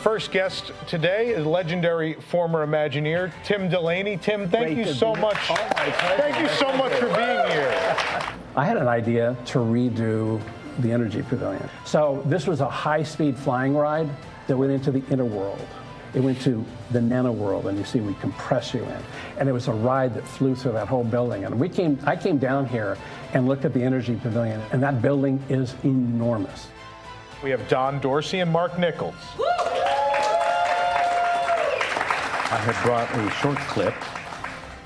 Our first guest today is legendary former Imagineer Tim Delaney. Tim, thank Great you so be- much. Oh, thank you so much for being here. I had an idea to redo the Energy Pavilion. So this was a high-speed flying ride that went into the inner world. It went to the nano world, and you see we compress you in. And it was a ride that flew through that whole building. And we came, I came down here and looked at the Energy Pavilion, and that building is enormous. We have Don Dorsey and Mark Nichols. I have brought a short clip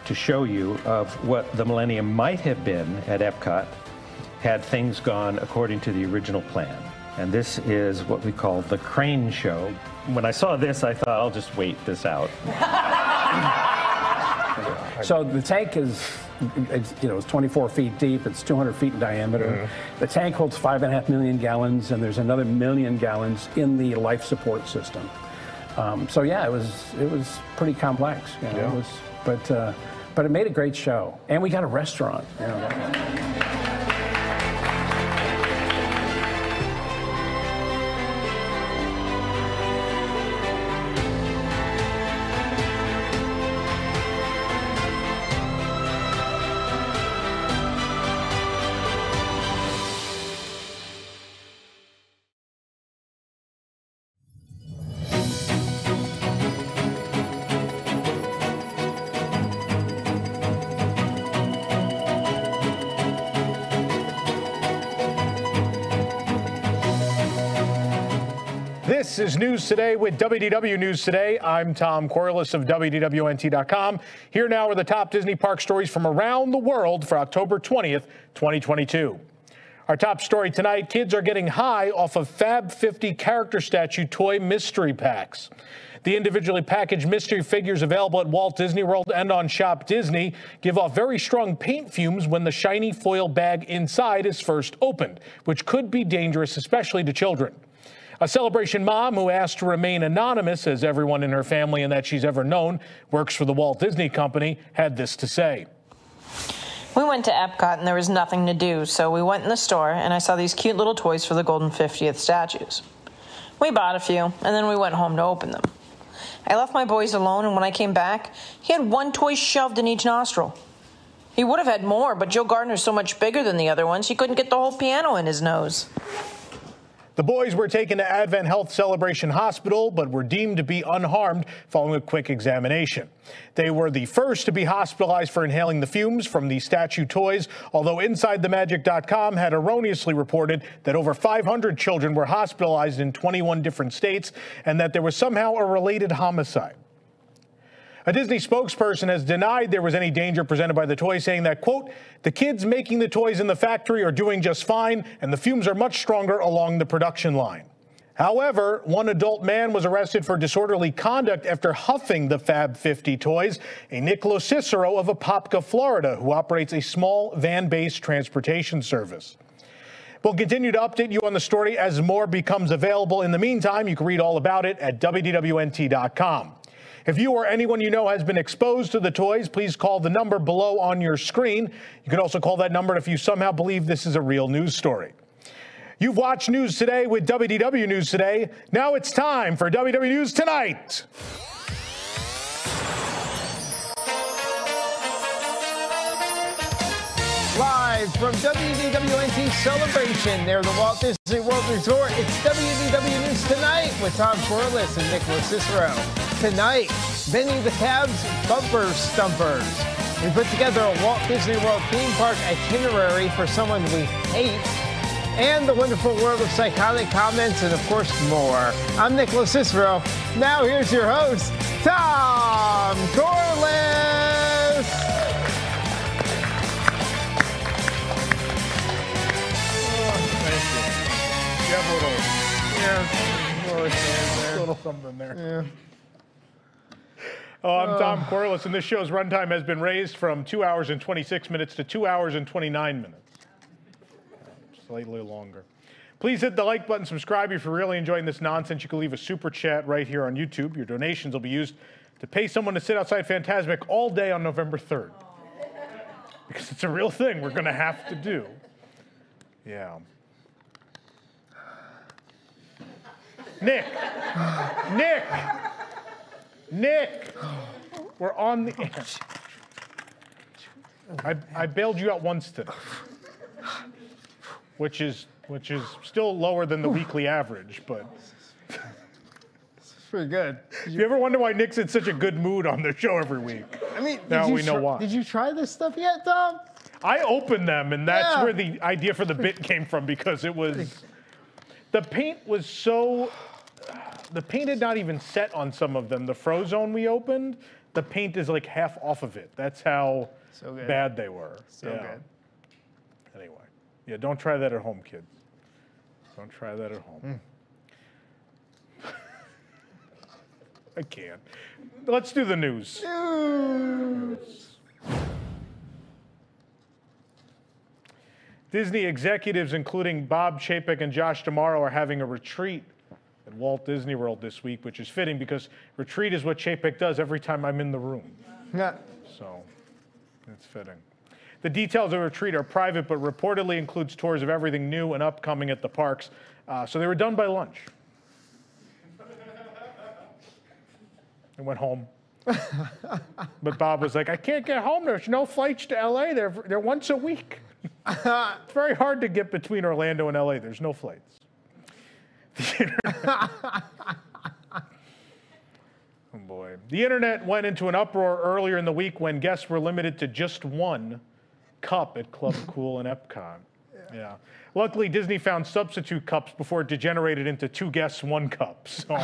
to show you of what the millennium might have been at Epcot had things gone according to the original plan. And this is what we call the crane show. When I saw this, I thought, I'll just wait this out. So the tank is, it's, you know, it's 24 feet deep. It's 200 feet in diameter. The tank holds five and a half million gallons, and there's another million gallons in the life support system. Um, so yeah, it was it was pretty complex. You know, Yeah. it was, but uh, but it made a great show, and we got a restaurant. You know. News Today with WDW News Today. I'm Tom Corless of WDWNT.com. Here now are the top Disney park stories from around the world for October 20th, 2022. Our top story tonight kids are getting high off of Fab 50 character statue toy mystery packs. The individually packaged mystery figures available at Walt Disney World and on Shop Disney give off very strong paint fumes when the shiny foil bag inside is first opened, which could be dangerous, especially to children. A celebration mom who asked to remain anonymous, as everyone in her family and that she's ever known works for the Walt Disney Company, had this to say. We went to Epcot and there was nothing to do, so we went in the store and I saw these cute little toys for the Golden 50th statues. We bought a few and then we went home to open them. I left my boys alone and when I came back, he had one toy shoved in each nostril. He would have had more, but Joe Gardner's so much bigger than the other ones, he couldn't get the whole piano in his nose. The boys were taken to Advent Health Celebration Hospital, but were deemed to be unharmed following a quick examination. They were the first to be hospitalized for inhaling the fumes from the statue toys, although InsideTheMagic.com had erroneously reported that over 500 children were hospitalized in 21 different states and that there was somehow a related homicide. A Disney spokesperson has denied there was any danger presented by the toy, saying that, quote, the kids making the toys in the factory are doing just fine, and the fumes are much stronger along the production line. However, one adult man was arrested for disorderly conduct after huffing the Fab 50 toys, a Nick Cicero of Apopka, Florida, who operates a small van based transportation service. We'll continue to update you on the story as more becomes available. In the meantime, you can read all about it at WDWNT.com. If you or anyone you know has been exposed to the toys, please call the number below on your screen. You can also call that number if you somehow believe this is a real news story. You've watched News Today with WDW News Today. Now it's time for WW News Tonight. Live from WDWNT Celebration near the Walt Disney World Resort, it's WDW News Tonight with Tom Corless and Nicholas Cicero. Tonight, Benny the Cab's Bumper Stumpers. We put together a Walt Disney World theme park itinerary for someone we hate and the wonderful world of psychotic comments, and of course more. I'm Nicholas Cicero. Now here's your host, Tom Corless. Yeah. Oh, I'm Tom Corless, and this show's runtime has been raised from two hours and 26 minutes to two hours and 29 minutes. Slightly longer. Please hit the like button, subscribe if you're really enjoying this nonsense. You can leave a super chat right here on YouTube. Your donations will be used to pay someone to sit outside Fantasmic all day on November 3rd. Because it's a real thing we're going to have to do. Yeah. Nick, Nick, Nick, we're on the air. I, I bailed you out once today, which is which is still lower than the weekly average, but it's Pretty good. if you ever wonder why Nick's in such a good mood on the show every week, I mean, Now we know why. Did you try this stuff yet, Tom? I opened them, and that's Yeah. where the idea for the bit came from because it was the paint was so the paint had not even set on some of them. The Frozone we opened, the paint is like half off of it. That's how So bad they were. So Yeah. good. Anyway, yeah, don't try that at home, kids. Don't try that at home. Hmm. I can't. Let's do the news. news. Disney executives, including Bob Chapek and Josh D'Amaro, are having a retreat at Walt Disney World this week, which is fitting because retreat is what Chapek does every time I'm in the room. Yeah. So it's fitting. The details of the retreat are private, but reportedly includes tours of everything new and upcoming at the parks. Uh, so they were done by lunch. and went home. but Bob was like, I can't get home. There's no flights to LA. They're, they're once a week. It's very hard to get between Orlando and LA. There's no flights. Oh boy. The internet went into an uproar earlier in the week when guests were limited to just one cup at Club Cool and Epcot. Yeah. Luckily, Disney found substitute cups before it degenerated into two guests, one cup. So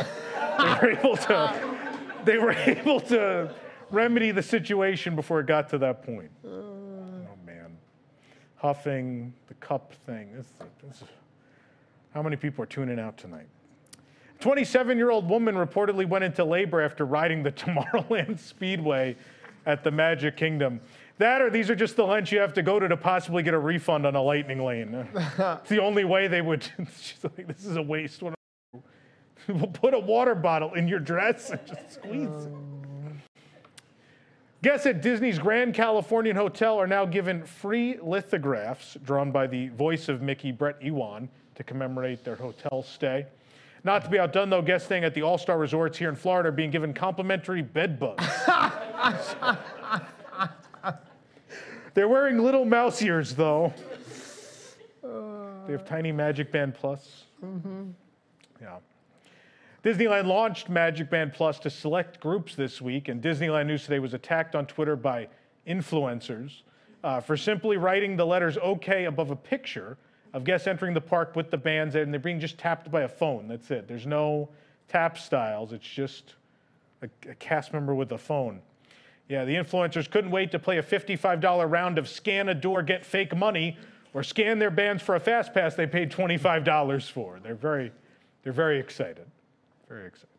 they were able to they were able to remedy the situation before it got to that point. Oh. Huffing, the cup thing. This, this, how many people are tuning out tonight? 27 year old woman reportedly went into labor after riding the Tomorrowland Speedway at the Magic Kingdom. That or these are just the lengths you have to go to to possibly get a refund on a lightning lane. it's the only way they would. She's like, this is a waste. What do I do?" We'll put a water bottle in your dress and just squeeze it. Um, Guests at Disney's Grand Californian Hotel are now given free lithographs drawn by the voice of Mickey, Bret Iwan, to commemorate their hotel stay. Not to be outdone, though, guests staying at the All Star Resorts here in Florida are being given complimentary bed bugs. They're wearing little mouse ears, though. They have tiny Magic Band Plus. Mm-hmm. Yeah. Disneyland launched Magic Band Plus to select groups this week, and Disneyland News Today was attacked on Twitter by influencers uh, for simply writing the letters OK above a picture of guests entering the park with the bands, and they're being just tapped by a phone. That's it. There's no tap styles, it's just a, a cast member with a phone. Yeah, the influencers couldn't wait to play a $55 round of scan a door, get fake money, or scan their bands for a fast pass they paid $25 for. They're very, they're very excited. Very excited.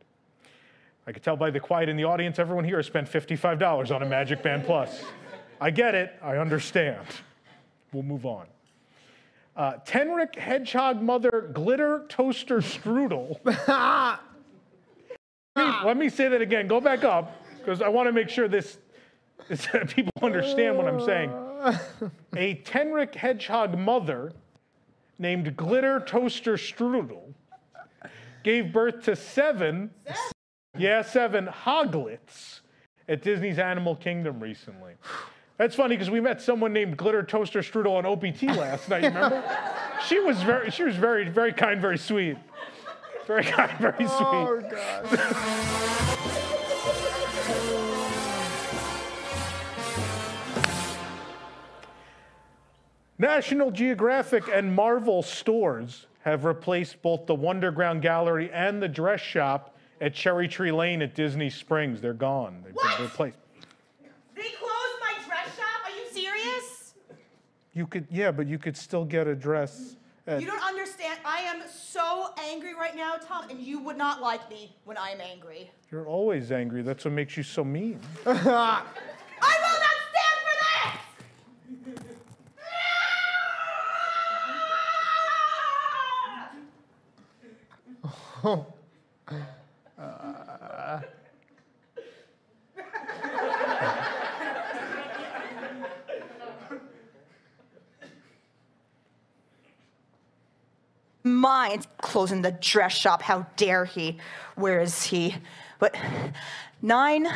I could tell by the quiet in the audience, everyone here has spent $55 on a Magic Band Plus. I get it, I understand. We'll move on. Uh, Tenrec Hedgehog Mother Glitter Toaster Strudel. Let me- Let me say that again. Go back up because I want to make sure this, this people understand what I'm saying. A Tenrec Hedgehog mother named Glitter Toaster Strudel gave birth to seven, yeah, seven hoglets at Disney's Animal Kingdom recently. That's funny because we met someone named Glitter Toaster Strudel on OPT last night. Remember? she was very, she was very, very kind, very sweet. Very kind, very oh, sweet. Oh, God. National Geographic and Marvel stores have replaced both the Wonderground Gallery and the dress shop at Cherry Tree Lane at Disney Springs. They're gone. They've What? been replaced. They closed my dress shop? Are you serious? You could, yeah, but you could still get a dress. You don't understand. I am so angry right now, Tom, and you would not like me when I am angry. you're always angry. That's what makes you so mean. I will not stand for this! Mine. Closing the dress shop. How dare he? Where is he? But nine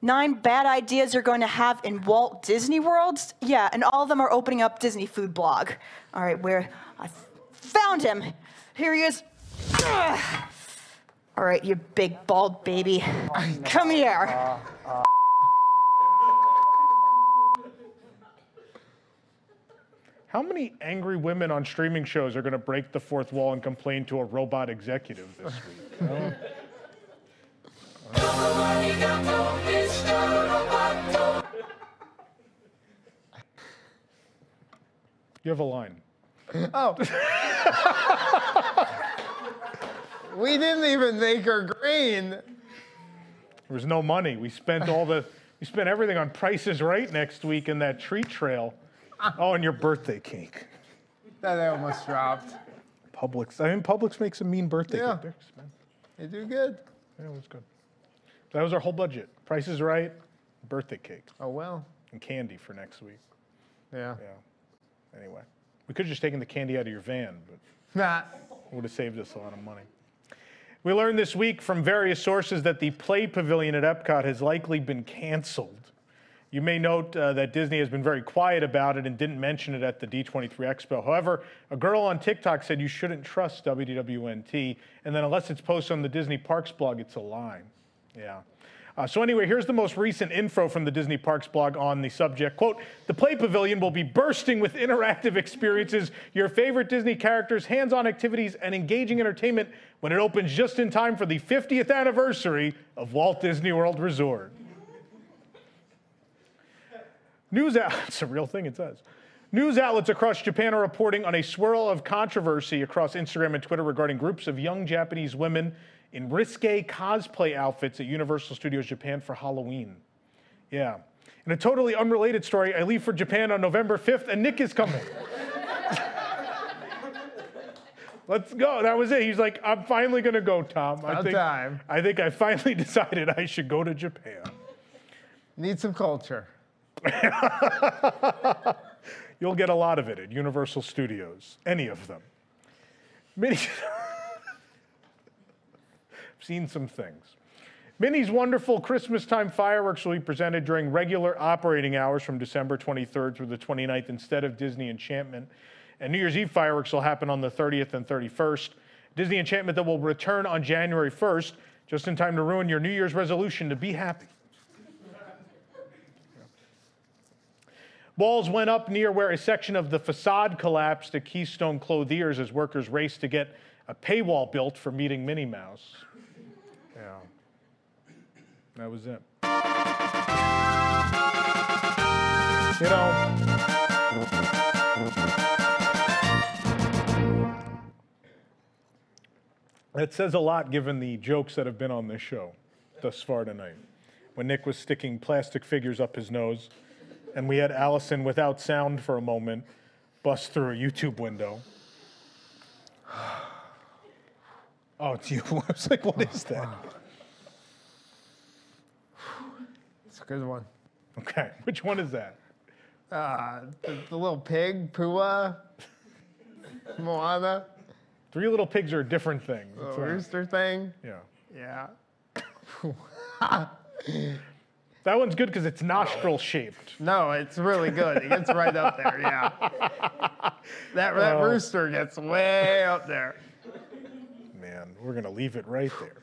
nine bad ideas you're going to have in Walt Disney World? Yeah, and all of them are opening up Disney Food Blog. All right, where I found him. Here he is. Ugh. All right, you big bald baby. Come here. How many angry women on streaming shows are going to break the fourth wall and complain to a robot executive this week? Well, you have a line. Oh. we didn't even make her green. There was no money. We spent all the we spent everything on Prices Right next week in that tree trail. Oh, and your birthday cake. That almost dropped. Publix. I mean, Publix makes a mean birthday Yeah. cake. You do good. Yeah, it was good. That was our whole budget. Prices Right, birthday cake, Oh well. and candy for next week. Yeah. Yeah. Anyway, we could have just taken the candy out of your van, but Nah. it would have saved us a lot of money. We learned this week from various sources that the Play Pavilion at Epcot has likely been canceled. You may note uh, that Disney has been very quiet about it and didn't mention it at the D23 Expo. However, a girl on TikTok said you shouldn't trust WDWNT, and then unless it's posted on the Disney Parks blog, it's a lie. Yeah. Uh, so anyway, here's the most recent info from the Disney Parks blog on the subject. Quote, the Play Pavilion will be bursting with interactive experiences, your favorite Disney characters, hands-on activities, and engaging entertainment when it opens just in time for the 50th anniversary of Walt Disney World Resort. News outlets, it's a real thing, it says. News outlets across Japan are reporting on a swirl of controversy across Instagram and Twitter regarding groups of young Japanese women in risque cosplay outfits at Universal Studios Japan for Halloween. Yeah. In a totally unrelated story, I leave for Japan on November 5th, and Nick is coming. Let's go. That was it. He's like, I'm finally going to go, Tom. I About think, time. I think I finally decided I should go to Japan. Need some culture. You'll get a lot of it at Universal Studios, any of them. I've seen some things. Minnie's wonderful Christmas time fireworks will be presented during regular operating hours from December 23rd through the 29th instead of Disney Enchantment. And New Year's Eve fireworks will happen on the 30th and 31st. Disney Enchantment that will return on January 1st, just in time to ruin your New Year's resolution to be happy. Walls went up near where a section of the facade collapsed at Keystone Clothiers as workers raced to get a paywall built for meeting Minnie Mouse. That was it. You know, that says a lot given the jokes that have been on this show thus far tonight. When Nick was sticking plastic figures up his nose, and we had Allison without sound for a moment bust through a YouTube window. Oh, it's you. I was like, what is that? A one. Okay, which one is that? Uh, the, the little pig, Pua, Moana, Three Little Pigs are a different thing. the It's, uh, rooster thing. yeah. Yeah. That one's good because it's nostril shaped. No, it's really good. It gets right up there. Yeah. That that Oh. rooster gets way up there. Man, we're going to leave it right there.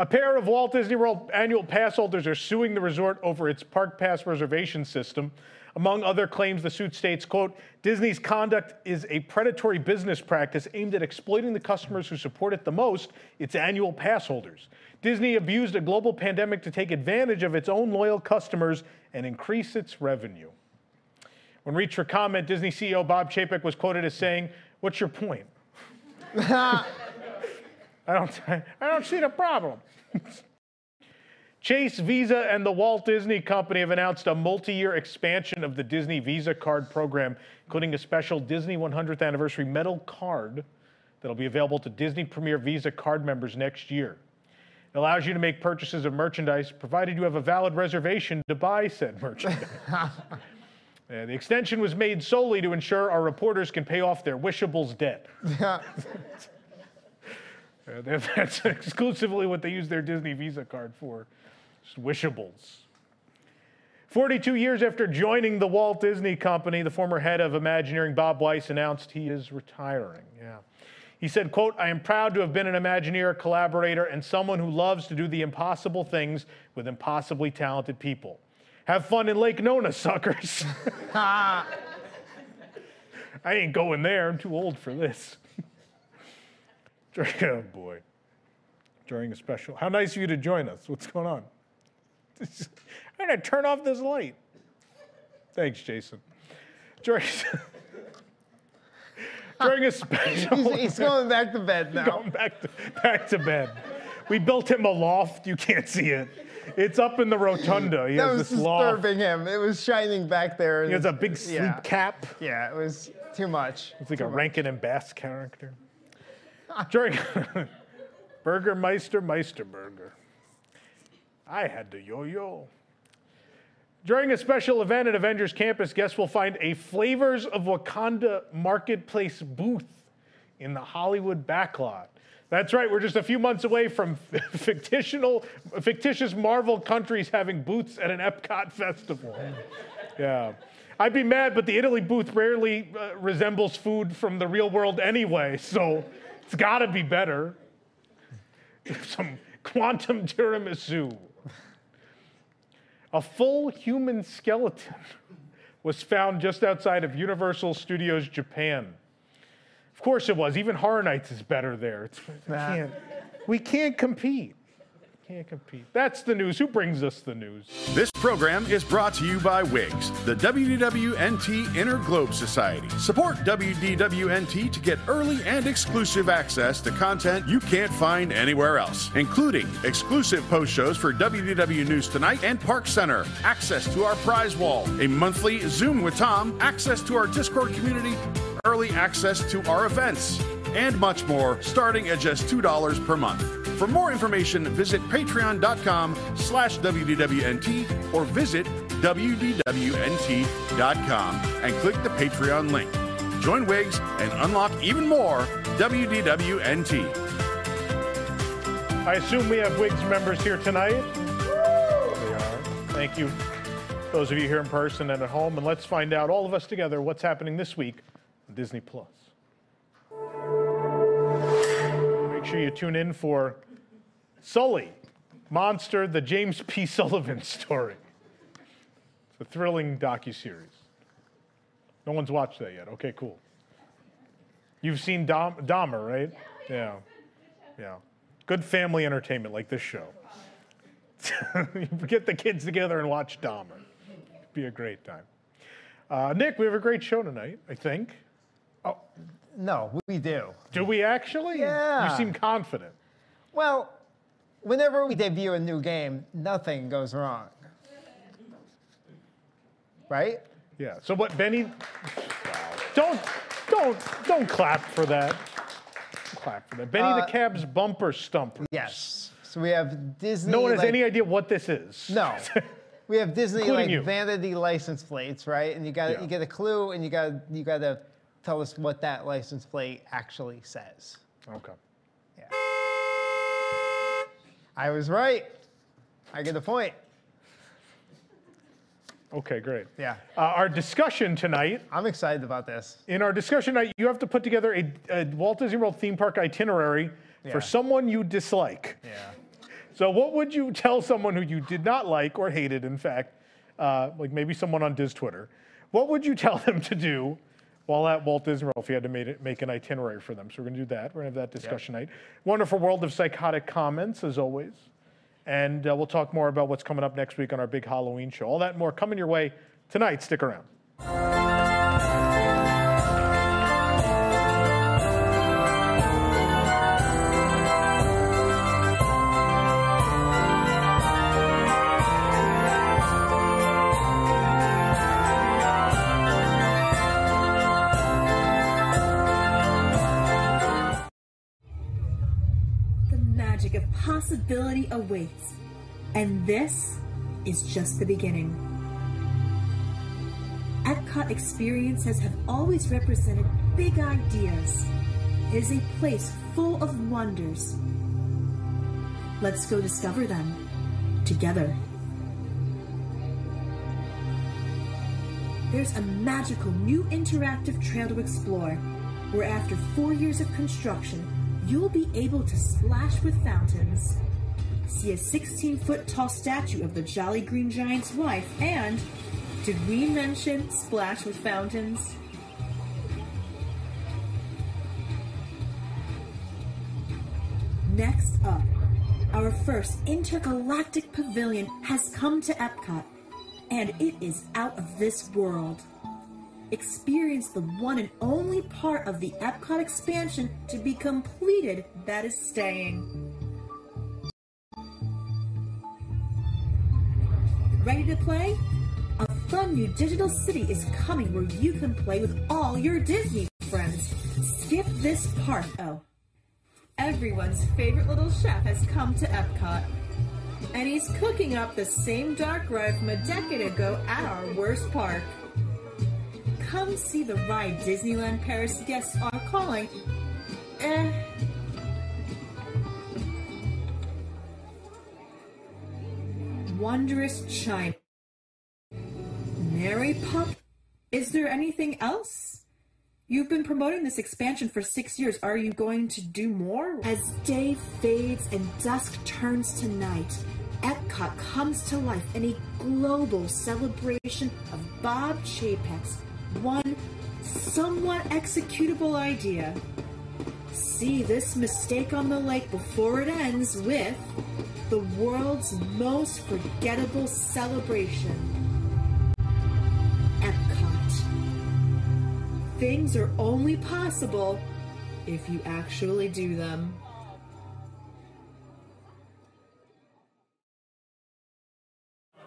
A pair of Walt Disney World annual pass holders are suing the resort over its park pass reservation system. Among other claims, the suit states, quote, Disney's conduct is a predatory business practice aimed at exploiting the customers who support it the most, its annual pass holders. Disney abused a global pandemic to take advantage of its own loyal customers and increase its revenue. When reached for comment, Disney CEO Bob Chapek was quoted as saying, What's your point? I don't, I don't see the problem. Chase, Visa, and the Walt Disney Company have announced a multi year expansion of the Disney Visa card program, including a special Disney 100th anniversary metal card that'll be available to Disney Premier Visa card members next year. It allows you to make purchases of merchandise, provided you have a valid reservation to buy said merchandise. Uh, the extension was made solely to ensure our reporters can pay off their wishables debt. Uh, that's exclusively what they use their Disney Visa card for. Just wishables. 42 years after joining the Walt Disney Company, the former head of Imagineering, Bob Weiss, announced he is retiring. Yeah. He said, quote, I am proud to have been an Imagineer collaborator and someone who loves to do the impossible things with impossibly talented people. Have fun in Lake Nona, suckers. I ain't going there. I'm too old for this. During- oh boy. During a special. How nice of you to join us. What's going on? I'm going to turn off this light. Thanks, Jason. During, during a special. He's, he's going back to bed now. going back to, back to bed. We built him a loft. You can't see it. It's up in the rotunda. He That has was this loft. disturbing him. It was shining back there. He has a big sleep Yeah. cap. Yeah, it was too much. It's like a Rankin and Bass character. During Burgermeister Meisterburger. I had the yo-yo. During a special event at Avengers Campus, guests will find a Flavors of Wakanda marketplace booth in the Hollywood backlot. That's right, we're just a few months away from fictional, fictitious Marvel countries having booths at an Epcot festival. Yeah. I'd be mad, but the Italy booth rarely uh, resembles food from the real world anyway, so it's gotta be better. Some quantum tiramisu. A full human skeleton was found just outside of Universal Studios Japan. Of course it was. Even Horror Nights is better there. Nah. can't, we can't compete. Can't compete. That's the news. Who brings us the news? This program is brought to you by WIGS, the WDWNT Inner Globe Society. Support WDWNT to get early and exclusive access to content you can't find anywhere else, including exclusive post shows for WDW News Tonight and Park Center, access to our prize wall, a monthly Zoom with Tom, access to our Discord community, early access to our events, and much more, starting at just $2 per month. For more information, visit patreon.com slash WDWNT or visit WDWNT.com and click the Patreon link. Join Wigs and unlock even more WDWNT. I assume we have Wigs members here tonight. They are. Thank you, those of you here in person and at home. And let's find out, all of us together, what's happening this week on Disney Plus. Make sure you tune in for Sully, Monster, the James P. Sullivan story. It's a thrilling docuseries. No one's watched that yet. Okay, cool. You've seen Dom- Dahmer, right? Yeah. Yeah. Good family entertainment like this show. Get the kids together and watch Dahmer. Be a great time. Uh, Nick, we have a great show tonight, I think. Oh, No, we do. Do we actually? Yeah. You seem confident. Well, whenever we debut a new game, nothing goes wrong. Right? Yeah. So what, Benny? Don't, don't, don't clap for that. Don't clap for that. Benny Uh, the Cab's bumper stumper. Yes. So we have Disney. No one has like- any idea what this is. No. We have Disney Including like you. vanity license plates, right? And you got Yeah. you get a clue, and you got you got to tell us what that license plate actually says. Okay. I was right. I get the point. Okay, great. Yeah. Uh, our discussion tonight I'm excited about this. In our discussion night, you have to put together a, a Walt Disney World theme park itinerary Yeah. for someone you dislike. Yeah. So, what would you tell someone who you did not like or hated, in fact, uh, like maybe someone on Diz Twitter? What would you tell them to do while at Walt Disney World if you had to make, it, make an itinerary for them? So, we're going to do that. We're going to have that discussion night. Wonderful world of psychotic comments, as always. And uh, we'll talk more about what's coming up next week on our big Halloween show. All that more coming your way tonight. Stick around. Possibility awaits. And this is just the beginning. Epcot experiences have always represented big ideas. It is a place full of wonders. Let's go discover them together. There's a magical new interactive trail to explore, where after four years of construction, you'll be able to splash with fountains. See a 16 foot tall statue of the Jolly Green Giant's wife, and did we mention splash with fountains? Next up, our first intergalactic pavilion has come to Epcot, and it is out of this world. Experience the one and only part of the Epcot expansion to be completed that is staying. Ready to play? A fun new digital city is coming where you can play with all your Disney friends. Skip this part. Oh. Everyone's favorite little chef has come to Epcot. And he's cooking up the same dark ride from a decade ago at our worst park. Come see the ride Disneyland Paris guests are calling. Eh. Wondrous China. Mary Pop? Is there anything else? You've been promoting this expansion for six years. Are you going to do more? As day fades and dusk turns to night, Epcot comes to life in a global celebration of Bob Chapek's one somewhat executable idea. See this mistake on the lake before it ends with the world's most forgettable celebration. Epcot. Things are only possible if you actually do them.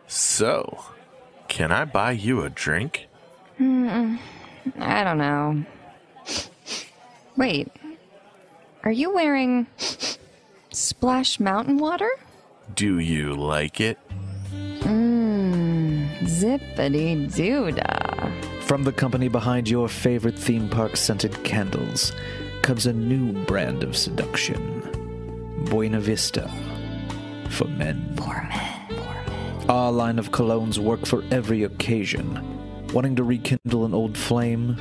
So, can I buy you a drink? Hmm, I don't know. Wait, are you wearing Splash Mountain water? Do you like it? Mmm, zippity doodah. From the company behind your favorite theme park scented candles comes a new brand of seduction Buena Vista for men. For men. Our line of colognes work for every occasion. Wanting to rekindle an old flame?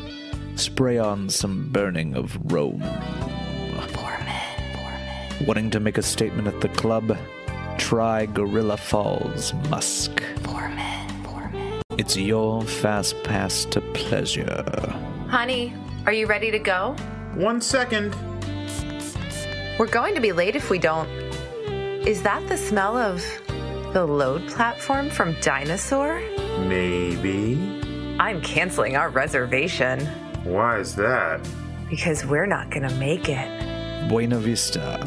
Spray on some burning of Rome. For men. For men. Wanting to make a statement at the club? Try Gorilla Falls Musk. For men. For men. It's your fast pass to pleasure. Honey, are you ready to go? One second. We're going to be late if we don't. Is that the smell of the load platform from Dinosaur? Maybe. I'm canceling our reservation. Why is that? Because we're not going to make it. Buena Vista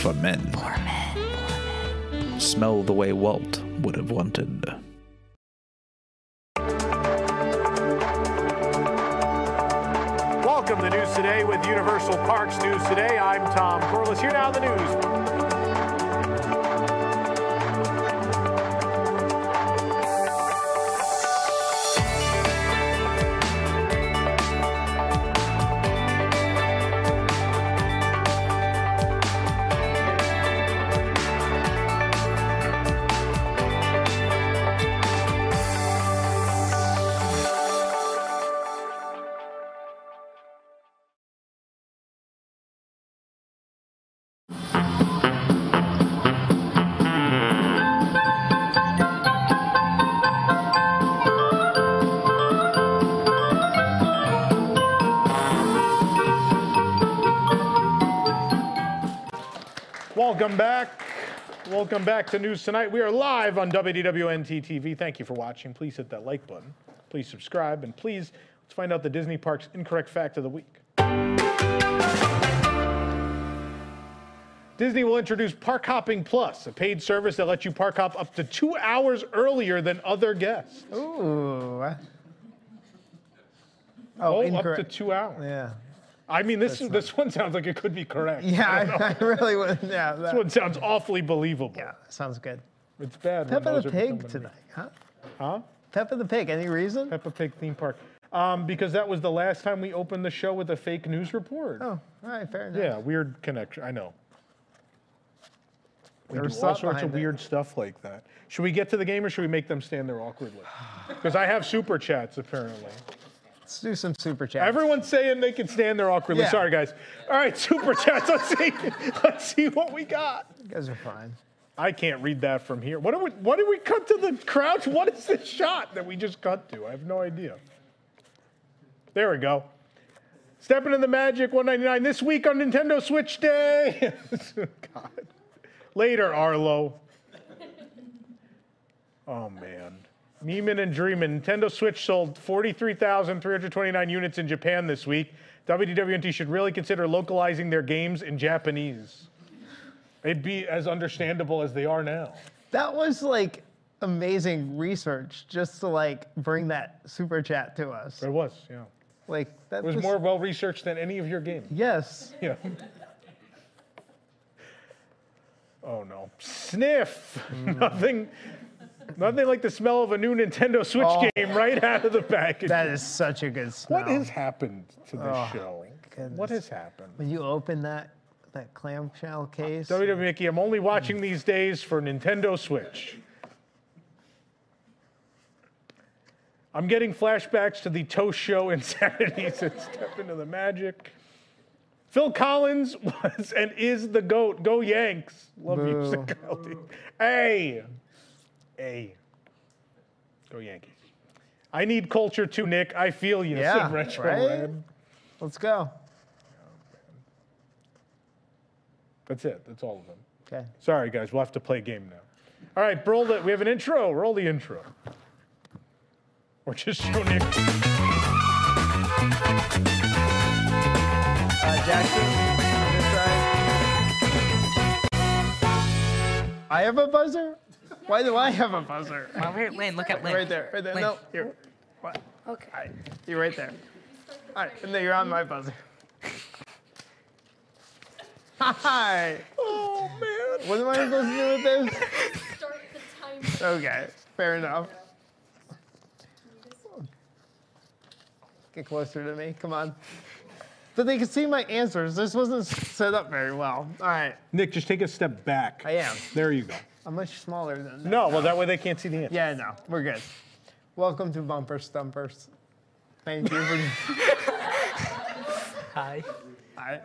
for men. For men. For men. Smell the way Walt would have wanted. Welcome to News Today with Universal Parks News Today. I'm Tom Corless. Here now the news. Welcome back. Welcome back to News Tonight. We are live on WDWNT TV. Thank you for watching. Please hit that like button. Please subscribe. And please, let's find out the Disney Parks incorrect fact of the week. Disney will introduce Park Hopping Plus, a paid service that lets you park hop up to two hours earlier than other guests. Ooh. Oh, Oh, up to two hours. Yeah. I mean, this this one sounds like it could be correct. Yeah, I. I, I really would. Yeah, This one sounds awfully believable. yeah, sounds good. It's bad. Peppa the Pig tonight, huh? Huh? Peppa the Pig. Any reason? Peppa Pig theme park. Um, because that was the last time we opened the show with a fake news report. Oh, all right, fair enough. Yeah, weird connection. I know. We There do all sorts of it. weird stuff like that. Should we get to the game or should we make them stand there awkwardly? Because I have super chats apparently. Let's do some super chats. Everyone's saying they can stand there awkwardly. Yeah. Sorry, guys. All right, super chats. Let's see. Let's see what we got. You guys are fine. I can't read that from here. What did we? What did we cut to the crouch? What is this shot that we just cut to? I have no idea. There we go. Stepping in the Magic 199 this week on Nintendo Switch Day. God. Later, Arlo. Oh man. Meeman and Dreamin'. Nintendo Switch sold 43,329 units in Japan this week. WDWNT should really consider localizing their games in Japanese. It'd be as understandable as they are now. That was like amazing research just to like bring that super chat to us. It was, yeah. Like that It was more well researched than any of your games. Yes. Yeah. Oh no. Sniff. Hmm. nothing nothing like the smell of a new Nintendo Switch Oh. game right out of the package. That is such a good smell. What has happened to this Oh, show? goodness. What has happened? When you open that that clamshell case. WWE Mickey, I'm only watching these days for Nintendo Switch. I'm getting flashbacks to the Toast Show insanities and Step into the Magic. Phil Collins was and is the GOAT. Go Yanks. Love you, Boo. Sicaldi. Hey. Hey. Go Yankees. I need culture too, Nick. I feel you, Yeah, said Retro right? Red. Let's go. That's it. That's all of them. Okay. Sorry, guys. We'll have to play a game now. All right, roll the. We have an intro. Roll the intro. Or just show Nick. Uh, Jackson, on this side. I have a buzzer? Why do I have a buzzer? Over here, Lynn, look at Lynn. Right there, right there. Lynn. No, here. What? Okay. All right, you're right there. All right, and then you're on my buzzer. Hi. Oh man. What am I supposed to do with this? Start the timer. Okay, fair enough. Get closer to me, come on. But they can see my answers. This wasn't set up very well. All right, Nick, just take a step back. I am. There you go. I'm much smaller than that. No, well that way they can't see the answer. Yeah, no, we're good. Welcome to Bumper Stumpers. Thank you for. Hi. Hi.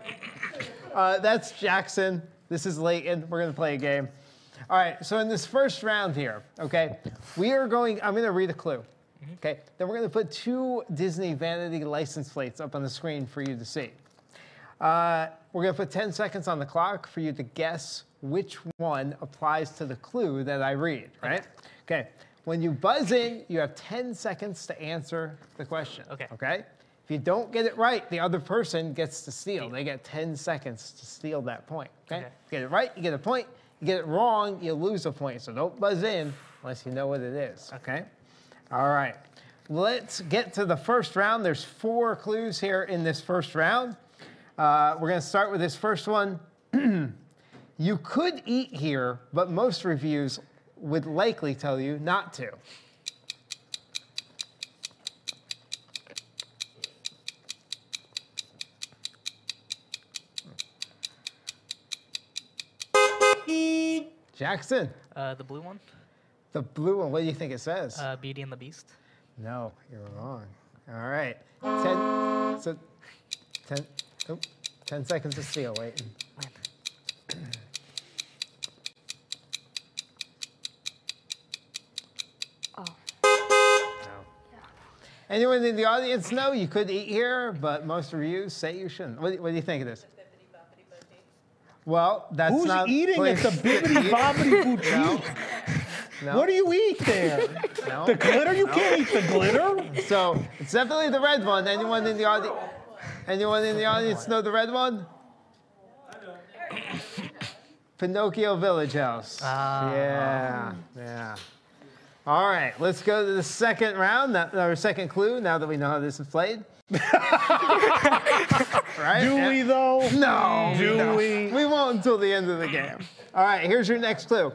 Uh, that's Jackson. This is Leighton. We're gonna play a game. All right. So in this first round here, okay, we are going. I'm gonna read a clue. Okay. Then we're gonna put two Disney vanity license plates up on the screen for you to see. Uh, we're gonna put 10 seconds on the clock for you to guess which one applies to the clue that I read. Right. Okay. When you buzz in, you have 10 seconds to answer the question. Okay. Okay. If you don't get it right, the other person gets to steal. They get 10 seconds to steal that point. Okay? Okay. Get it right, you get a point. You get it wrong, you lose a point. So don't buzz in unless you know what it is. Okay? All right. Let's get to the first round. There's four clues here in this first round. Uh, we're going to start with this first one. you could eat here, but most reviews would likely tell you not to. Jackson, Uh, the blue one, the blue one, what do you think it says? uh, Beauty and the Beast. No, you're wrong. All right. Ten. So, ten. Oh, ten seconds to steal. Wait. Anyone in the audience know you could eat here, but most reviews say you shouldn't. What, do- what do you think of this? Well, that's Who's not. eating at the place to Bibbidi eat. Bobbidi Boutique? No. What do you eat there? No. The glitter? You can't eat the glitter. So it's definitely the red one. Anyone in the audience? Anyone in the audience know the red one? Pinocchio Village House. Ah. Yeah, yeah. All right, let's go to the second round, our second clue. Now that we know how this is played. right? Do we though? No. Do no. we? We won't until the end of the game. All right, here's your next clue.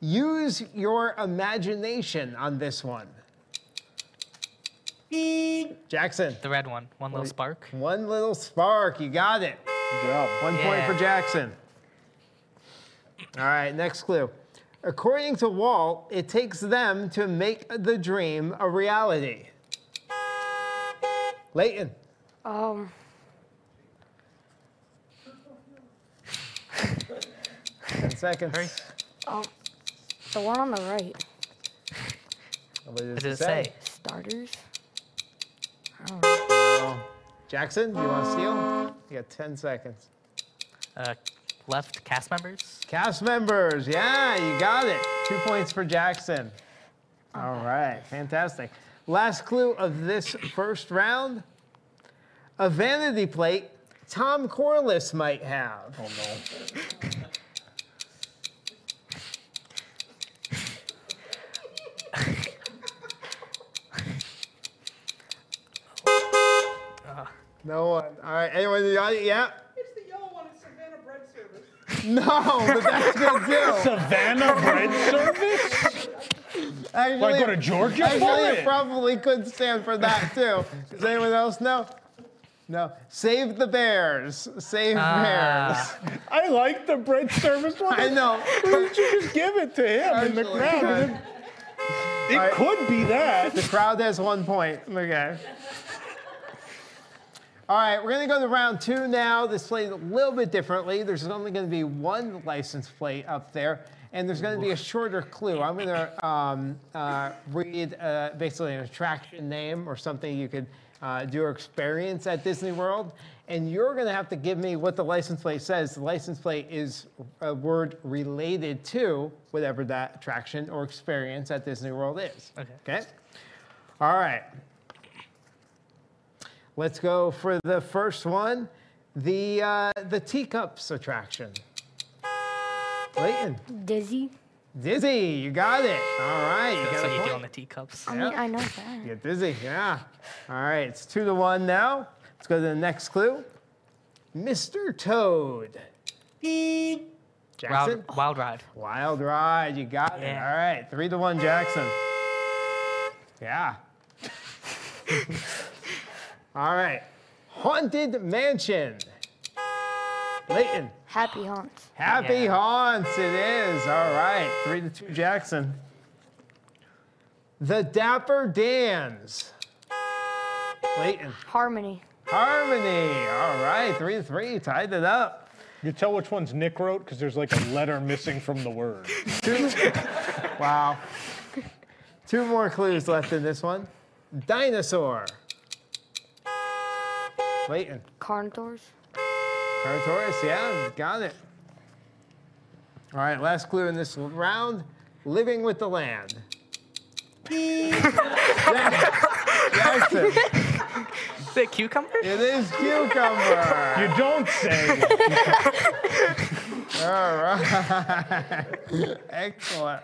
Use your imagination on this one. Jackson. The red one. One little spark. One little spark. You got it. Good job. One point for Jackson. All right, next clue. According to Walt, it takes them to make the dream a reality. Leighton. Um. Ten seconds. Um. The one on the right. What does What does it say? Starters. Oh. Jackson, do you want to steal? You got 10 seconds. Uh, left cast members. Cast members, yeah, you got it. Two points for Jackson. All right, fantastic. Last clue of this first round a vanity plate Tom Corless might have. Oh no. No one. All right, anyone in the audience? Yeah? It's the yellow one at Savannah Bread Service. No, but that's good too. Savannah Bread Service? Actually, Wanna go to Georgia actually, for it it? probably could stand for that too. Does anyone else know? No. Save the Bears. Save Ah. Bears. I like the bread service one. I know. Why didn't you just give it to him in the crowd? good. It, it could be that. The crowd has one point. Okay. All right, we're going to go to round two now. This played a little bit differently. There's only going to be one license plate up there, and there's going to be a shorter clue. I'm going to um, uh, read uh, basically an attraction name or something you could uh, do or experience at Disney World, and you're going to have to give me what the license plate says. The license plate is a word related to whatever that attraction or experience at Disney World is. Okay. Okay? All right. Let's go for the first one, the uh, the teacups attraction. Leighton, Dizzy. dizzy, you got it. All right, you That's got how you do point. on the teacups. I mean, I know that. You get dizzy, yeah. All right, it's two to one now. Let's go to the next clue. Mr. Toad. Jackson. Wild, wild ride. Wild ride, you got it. All right, three to one, Jackson. Yeah. All right, haunted mansion. Leighton. Happy haunts. Happy Yeah. haunts, it is. All right, three to two, Jackson. The Dapper Dans. Leighton. Harmony. Harmony. All right, three to three, tied it up. You tell which one's Nick wrote because there's like a letter missing from the word. Two. wow. Two more clues left in this one. Dinosaur. Leighton. Carnotaurs. Carnotaurus, yeah, got it. All right, last clue in this round. Living with the land. Jackson. Is it cucumber? It is cucumber. You don't say. All right. Excellent.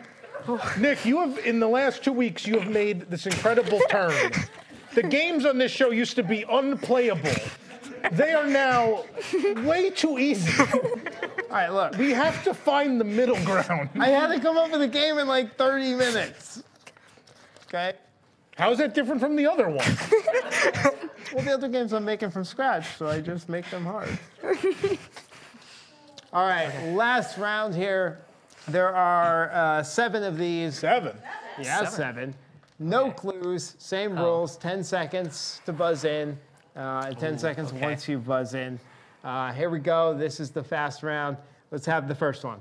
Nick, you have in the last two weeks you have made this incredible turn. The games on this show used to be unplayable. They are now way too easy. All right, look. We have to find the middle ground. I had to come up with a game in like 30 minutes. Okay? How's that different from the other one? Well, the other games I'm making from scratch, so I just make them hard. All right, last round here. There are uh, seven of these. Seven. Yeah, Seven. seven. No clues, same Oh. rules. 10 seconds to buzz in, uh, and 10 seconds okay. once you buzz in. Uh, here we go. This is the fast round. Let's have the first one.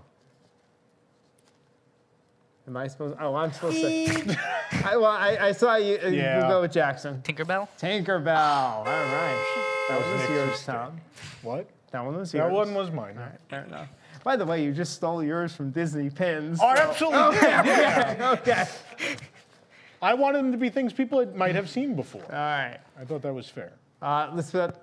Am I supposed? Oh, I'm supposed to. I, well, I, I saw you. uh, You Yeah. go with Jackson. Tinkerbell? Tinkerbell. All right. That was was Nick's yours, sister. Tom. What? That one was yours. That one was mine. All right, fair enough. By the way, you just stole yours from Disney Pins. Oh, so- absolutely Okay. Yeah. okay, okay. I wanted them to be things people had- might have seen before. All right. I thought that was fair. Uh, let's put.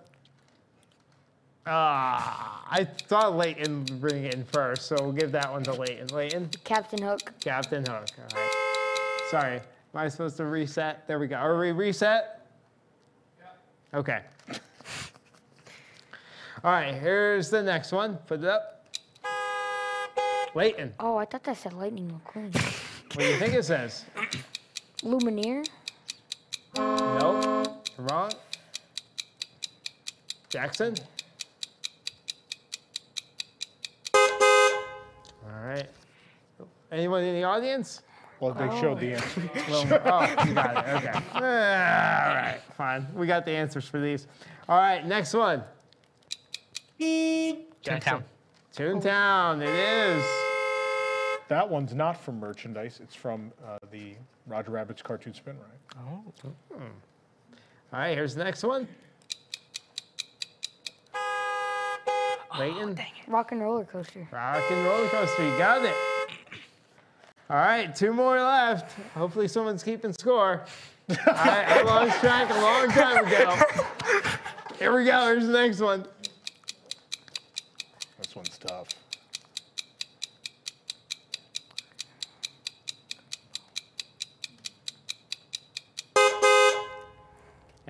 Ah, I thought Leighton bring it in first, so we'll give that one to Leighton. Leighton, Captain Hook. Captain Hook. All right. Sorry, am I supposed to reset? There we go. Are we reset? Yeah. Okay. All right, here's the next one. Put it up. Leighton, Oh, I thought that said Lightning McQueen. what do you think it says? Lumineer. Nope. Wrong. Jackson? All right. Anyone in the audience? Well, they showed the oh. answer. Well, oh, you got it. Okay. all right, fine. We got the answers for these. All right, next one. Toontown. Toontown, it is. That one's not from merchandise. It's from uh, the Roger Rabbit's cartoon spin ride. Oh. All right, here's the next one. Leighton? Rock and roller coaster. Rock and roller coaster, you got it. All right, two more left. Hopefully someone's keeping score. All right, I lost track a long time ago. Here we go, here's the next one.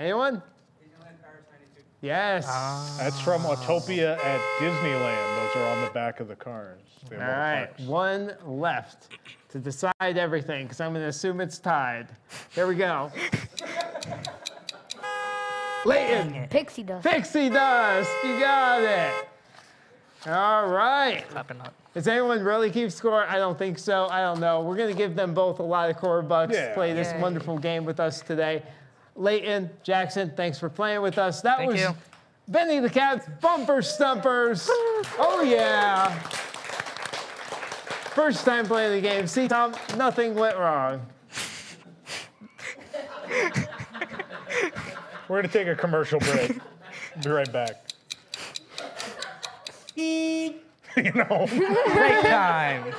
Anyone? Yes. Ah. That's from Autopia at Disneyland. Those are on the back of the cars. They All have all the right, parks. one left to decide everything because I'm going to assume it's tied. Here we go. Leighton. Pixie dust. Pixie dust. You got it. All right. Clapping up. Does anyone really keep score? I don't think so. I don't know. We're going to give them both a lot of core bucks to Yeah. play this Yay. wonderful game with us today. Leighton, Jackson, thanks for playing with us. That Thank was you. Benny the Cat's Bumper Stumpers. oh, yeah. First time playing the game. See, Tom, nothing went wrong. We're going to take a commercial break. Be right back. you know. Break time.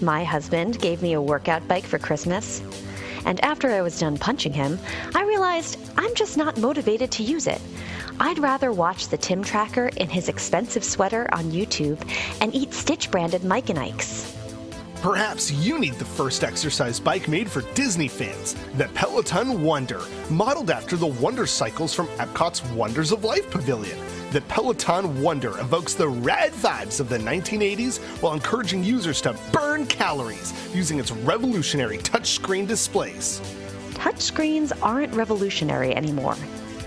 My husband gave me a workout bike for Christmas. And after I was done punching him, I realized I'm just not motivated to use it. I'd rather watch the Tim Tracker in his expensive sweater on YouTube and eat Stitch branded Mike and Ike's. Perhaps you need the first exercise bike made for Disney fans, the Peloton Wonder, modeled after the Wonder Cycles from Epcot's Wonders of Life Pavilion. The Peloton Wonder evokes the rad vibes of the 1980s while encouraging users to burn calories using its revolutionary touchscreen displays. Touchscreens aren't revolutionary anymore.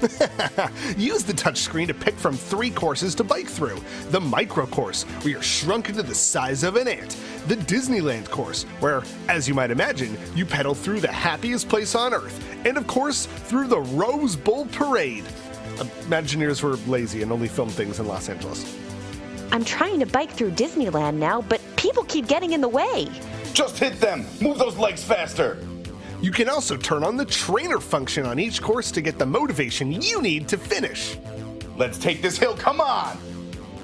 Use the touchscreen to pick from three courses to bike through. The micro course, where you're shrunk into the size of an ant. The Disneyland course, where, as you might imagine, you pedal through the happiest place on earth. And of course, through the Rose Bowl Parade. Imagineers were lazy and only filmed things in Los Angeles. I'm trying to bike through Disneyland now, but people keep getting in the way. Just hit them! Move those legs faster! You can also turn on the trainer function on each course to get the motivation you need to finish. Let's take this hill, come on!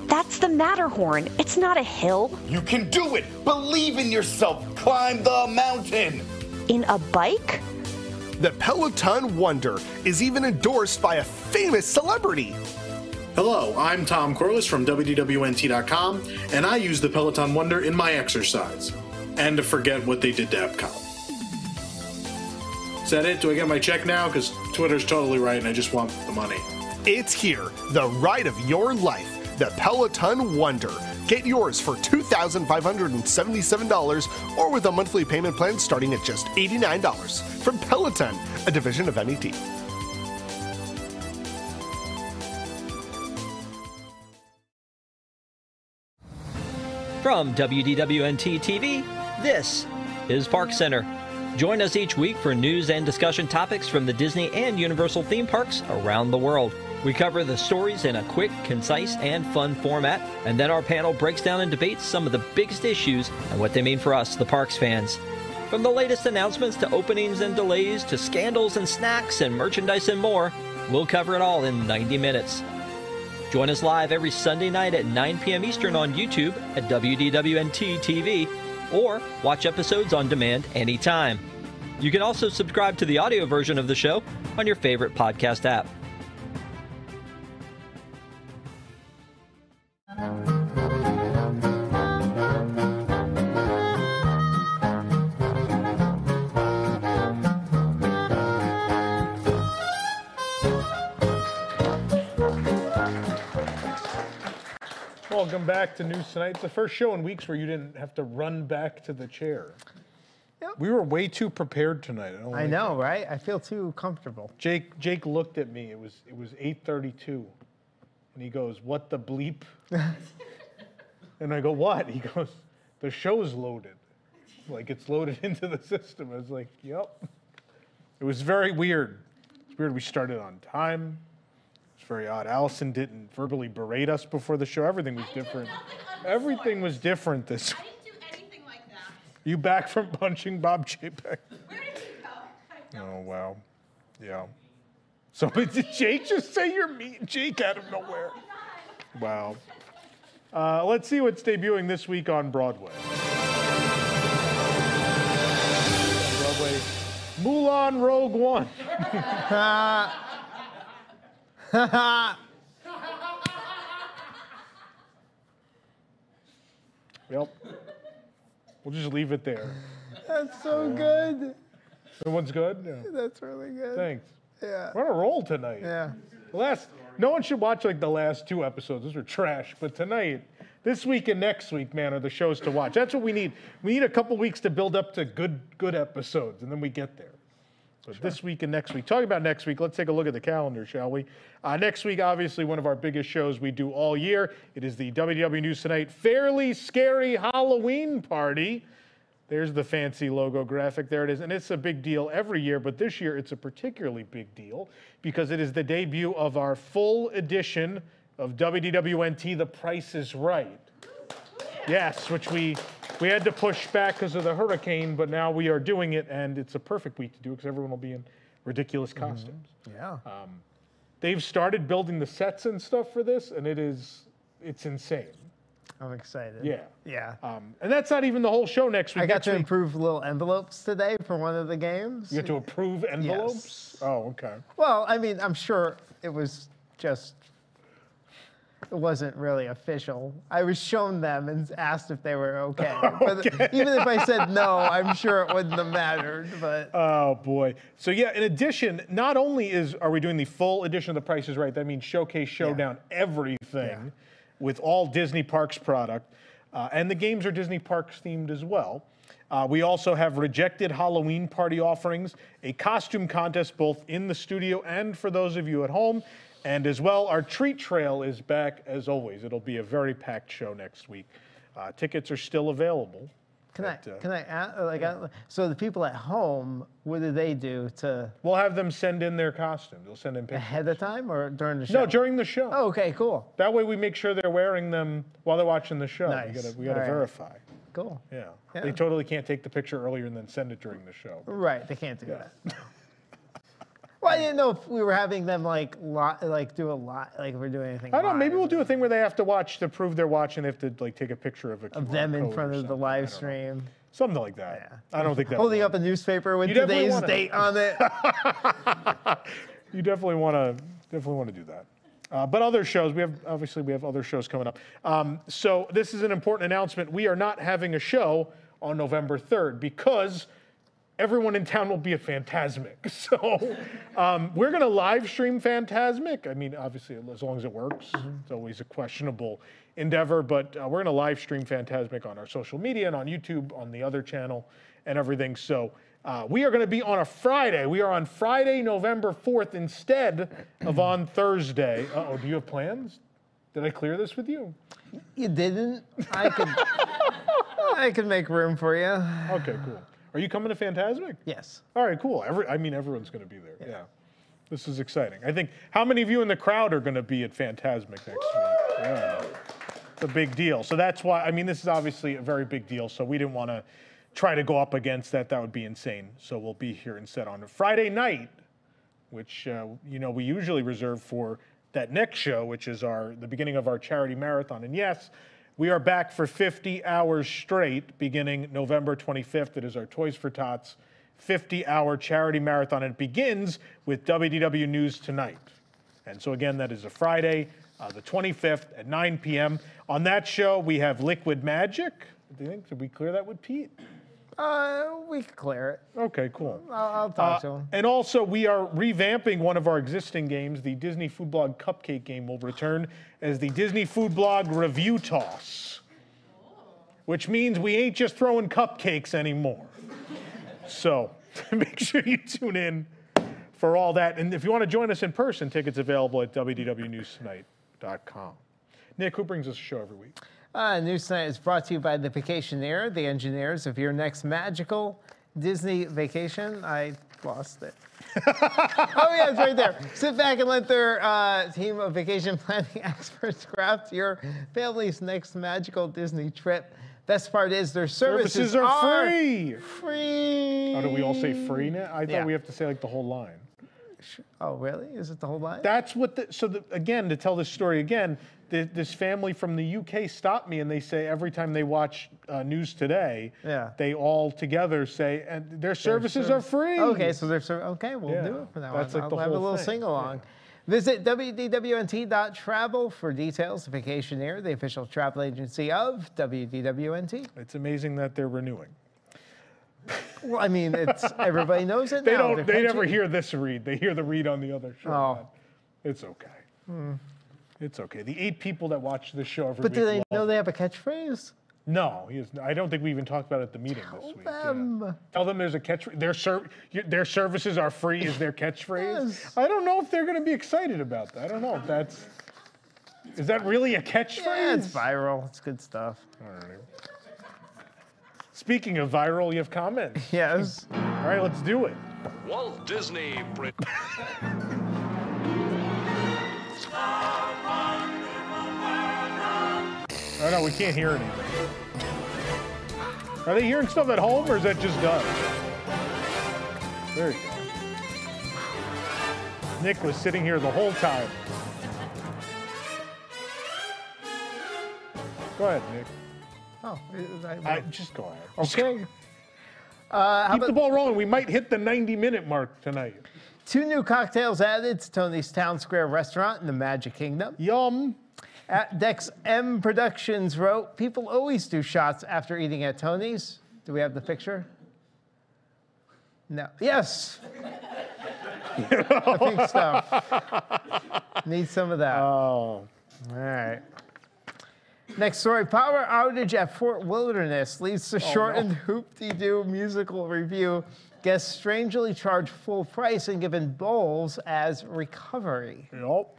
That's the Matterhorn. It's not a hill. You can do it! Believe in yourself! Climb the mountain! In a bike? The Peloton Wonder is even endorsed by a famous celebrity. Hello, I'm Tom Corless from WDWNT.com, and I use the Peloton Wonder in my exercise. And to forget what they did to Epcot. Is that it? Do I get my check now? Because Twitter's totally right, and I just want the money. It's here, the ride of your life, the Peloton Wonder. Get yours for $2,577 or with a monthly payment plan starting at just $89 from Peloton, a division of MET. From WDWNT TV, this is Park Center. Join us each week for news and discussion topics from the Disney and Universal theme parks around the world. We cover the stories in a quick, concise, and fun format, and then our panel breaks down and debates some of the biggest issues and what they mean for us, the parks fans. From the latest announcements to openings and delays to scandals and snacks and merchandise and more, we'll cover it all in 90 minutes. Join us live every Sunday night at 9 p.m. Eastern on YouTube at WDWNT TV or watch episodes on demand anytime. You can also subscribe to the audio version of the show on your favorite podcast app. Welcome back to News Tonight. It's the first show in weeks where you didn't have to run back to the chair. We were way too prepared tonight. I like know, right? I feel too comfortable. Jake Jake looked at me. It was it was 8:32, and he goes, "What the bleep?" and I go, "What?" He goes, "The show's loaded. Like it's loaded into the system." I was like, "Yep." It was very weird. It's weird. We started on time. It's very odd. Allison didn't verbally berate us before the show. Everything was different. Everything was different this. I didn't do anything like that. You back from punching Bob Chapek? Where did he go? Oh wow. Yeah. So did Jake just say you're meeting Jake out of nowhere? Wow. Uh, let's see what's debuting this week on Broadway. Broadway, Mulan Rogue One. yep. We'll just leave it there. That's so good. Everyone's good? Yeah. That's really good. Thanks. Yeah. We're on a roll tonight. Yeah. The last, no one should watch like the last two episodes. Those were trash. But tonight, this week and next week, man, are the shows to watch. That's what we need. We need a couple weeks to build up to good, good episodes, and then we get there. But this week and next week, talking about next week, let's take a look at the calendar, shall we? Uh, next week, obviously, one of our biggest shows we do all year. It is the WW News Tonight Fairly Scary Halloween Party. There's the fancy logo graphic. There it is. And it's a big deal every year, but this year it's a particularly big deal because it is the debut of our full edition of WDWNT The Price is Right. Yes, which we we had to push back because of the hurricane, but now we are doing it, and it's a perfect week to do it because everyone will be in ridiculous costumes. Yeah. Um, they've started building the sets and stuff for this, and it is it's insane. I'm excited. Yeah. Yeah. Um, and that's not even the whole show next week. I got Next to week- improve little envelopes today for one of the games. You get to approve envelopes? Oh, okay. Well, I mean, I'm sure it was just, it wasn't really official. I was shown them and asked if they were okay. But even if I said no, I'm sure it wouldn't have mattered. But Oh boy. So yeah, in addition, not only is are we doing the full edition of The Price is Right, that means showcase, showdown, everything with all Disney Parks product. Uh, and the games are Disney Parks themed as well. Uh, we also have rejected Halloween party offerings, a costume contest both in the studio and for those of you at home. And as well, our treat trail is back as always. It'll be a very packed show next week. Uh, tickets are still available. can I, uh, can I ask, like, I- so the people at home, what do they do to? We'll have them send in their costume. They'll send in pictures. Ahead of time or during the show? No, during the show. Oh, okay, cool. That way we make sure they're wearing them while they're watching the show. Nice. We gotta, we gotta All right. verify. Cool. Yeah. Yeah. They totally can't take the picture earlier and then send it during the show. Right, they can't do that. well, I didn't know if we were having them like lot, like do a lot, like if we're doing anything. I don't know. Maybe we'll do a thing where they have to watch to prove they're watching. They have to like take a picture of a of them in front of the live stream. Something like that. Yeah. I don't think that. Holding up a newspaper with You today's wanna- date on it. you definitely want to definitely want to do that. Uh, but other shows, we have obviously we have other shows coming up. Um, so this is an important announcement. We are not having a show on November 3rd because everyone in town will be at Phantasmic. So um, we're going to live stream Phantasmic. I mean, obviously, as long as it works, it's always a questionable endeavor. But uh, we're going to live stream Phantasmic on our social media and on YouTube, on the other channel, and everything. So uh, we are going to be on a Friday. We are on Friday, November 4th, instead of on Thursday. Uh oh, do you have plans? Did I clear this with you? You didn't. I could. I could make room for you. Okay, cool. Are you coming to Phantasmic? Yes. All right, cool. Every, I mean, everyone's going to be there. Yeah. This is exciting. I think, how many of you in the crowd are going to be at Phantasmic next week? Yeah. It's a big deal. So that's why, I mean, this is obviously a very big deal. So we didn't want to try to go up against that. That would be insane. So we'll be here instead on Friday night, which, uh, you know, we usually reserve for that next show, which is our the beginning of our charity marathon. And yes, we are back for 50 hours straight beginning November 25th. It is our Toys for Tots 50 hour charity marathon. It begins with WDW News Tonight. And so, again, that is a Friday, uh, the 25th at 9 p.m. On that show, we have Liquid Magic. Do you think? Did we clear that with Pete? Uh, we can clear it. Okay, cool. I'll, I'll talk Uh, to him. And also, we are revamping one of our existing games. The Disney Food Blog Cupcake game will return as the Disney Food Blog Review Toss, which means we ain't just throwing cupcakes anymore. So make sure you tune in for all that. And if you want to join us in person, tickets available at www.newstonight.com. Nick, who brings us a show every week? Uh, News Tonight is brought to you by the Vacationaire, the engineers of your next magical Disney vacation. I lost it. oh, yeah, it's right there. Sit back and let their uh, team of vacation planning experts craft your family's next magical Disney trip. Best part is their services, Services are free. Free. Oh, do we all say free now? I thought Yeah. we have to say like the whole line. Oh, really? Is it the whole line? That's what the, so the, again, to tell this story again, th this family from the UK stopped me and they say every time they watch uh, News Today, Yeah. they all together say, and their services are free. Okay, so they're ser- okay. We'll Yeah, do it for that that's one. like I'll have a little thing. sing along. Visit www.nt.travel for details. Vacationaire, the official travel agency of WDWNT. It's amazing that they're renewing. Well, I mean, it's everybody knows it They now. don't. They're They never hear this read. They hear the read on the other show. Oh. It's okay. Hmm. It's okay. The eight people that watch this show every But week. do they love know they have a catchphrase? No, he is, I don't think we even talked about it at the meeting this week. yeah. Um, Tell them there's a catch. Their ser- their services are free. Is their catchphrase? Yes. I don't know if they're going to be excited about that. I don't know if that's. Is that really a catchphrase? yeah, it's viral. It's good stuff. All right. Speaking of viral, you have comments. Yes. All right, let's do it. Walt Disney. Oh no, we can't hear anything. Are they hearing stuff at home, or is that just us? There you go. Nick was sitting here the whole time. Go ahead, Nick. Oh, I, just go ahead. Okay. Uh, Keep the ball rolling. We might hit the 90 minute mark tonight. two new cocktails added to Tony's Town Square restaurant in the Magic Kingdom? Yum. At Dex M Productions wrote, people always do shots after eating at Tony's. Do we have the picture? No. Yes. the pink stuff. Need some of that. Oh. All right. Next story Power outage at Fort Wilderness leads to Oh, shortened hoop-de-doo musical review. Guests strangely charged full price and given bowls as recovery. Yep.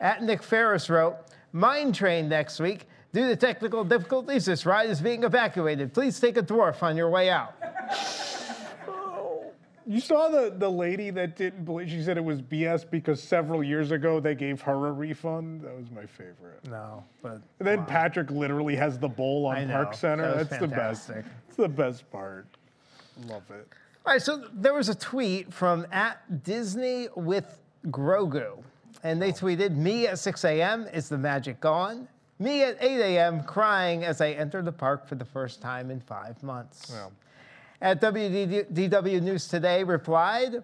At Nick Ferris wrote, Mine train next week. Due to technical difficulties, this ride is being evacuated. Please take a dwarf on your way out. You saw the, the lady that didn't believe, she said it was BS because several years ago they gave her a refund. That was my favorite. No, but. And then Patrick literally has the bowl on know. Park Center. That That's the best. fantastic. It's the best part. Love it. All right, so there was a tweet from at Disney with Grogu, and they tweeted, "Me at 6 a.m. is the magic gone. Me at 8 a.m. crying as I enter the park for the first time in five months." At WDW News Today replied,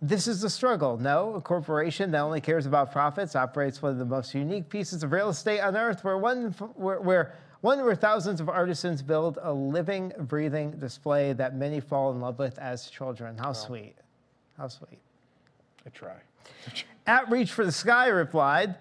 This is the struggle. No, a corporation that only cares about profits operates one of the most unique pieces of real estate on earth where one, where, where one where thousands of artisans build a living, breathing display that many fall in love with as children. How sweet. How sweet. I try. At Reach for the Sky replied,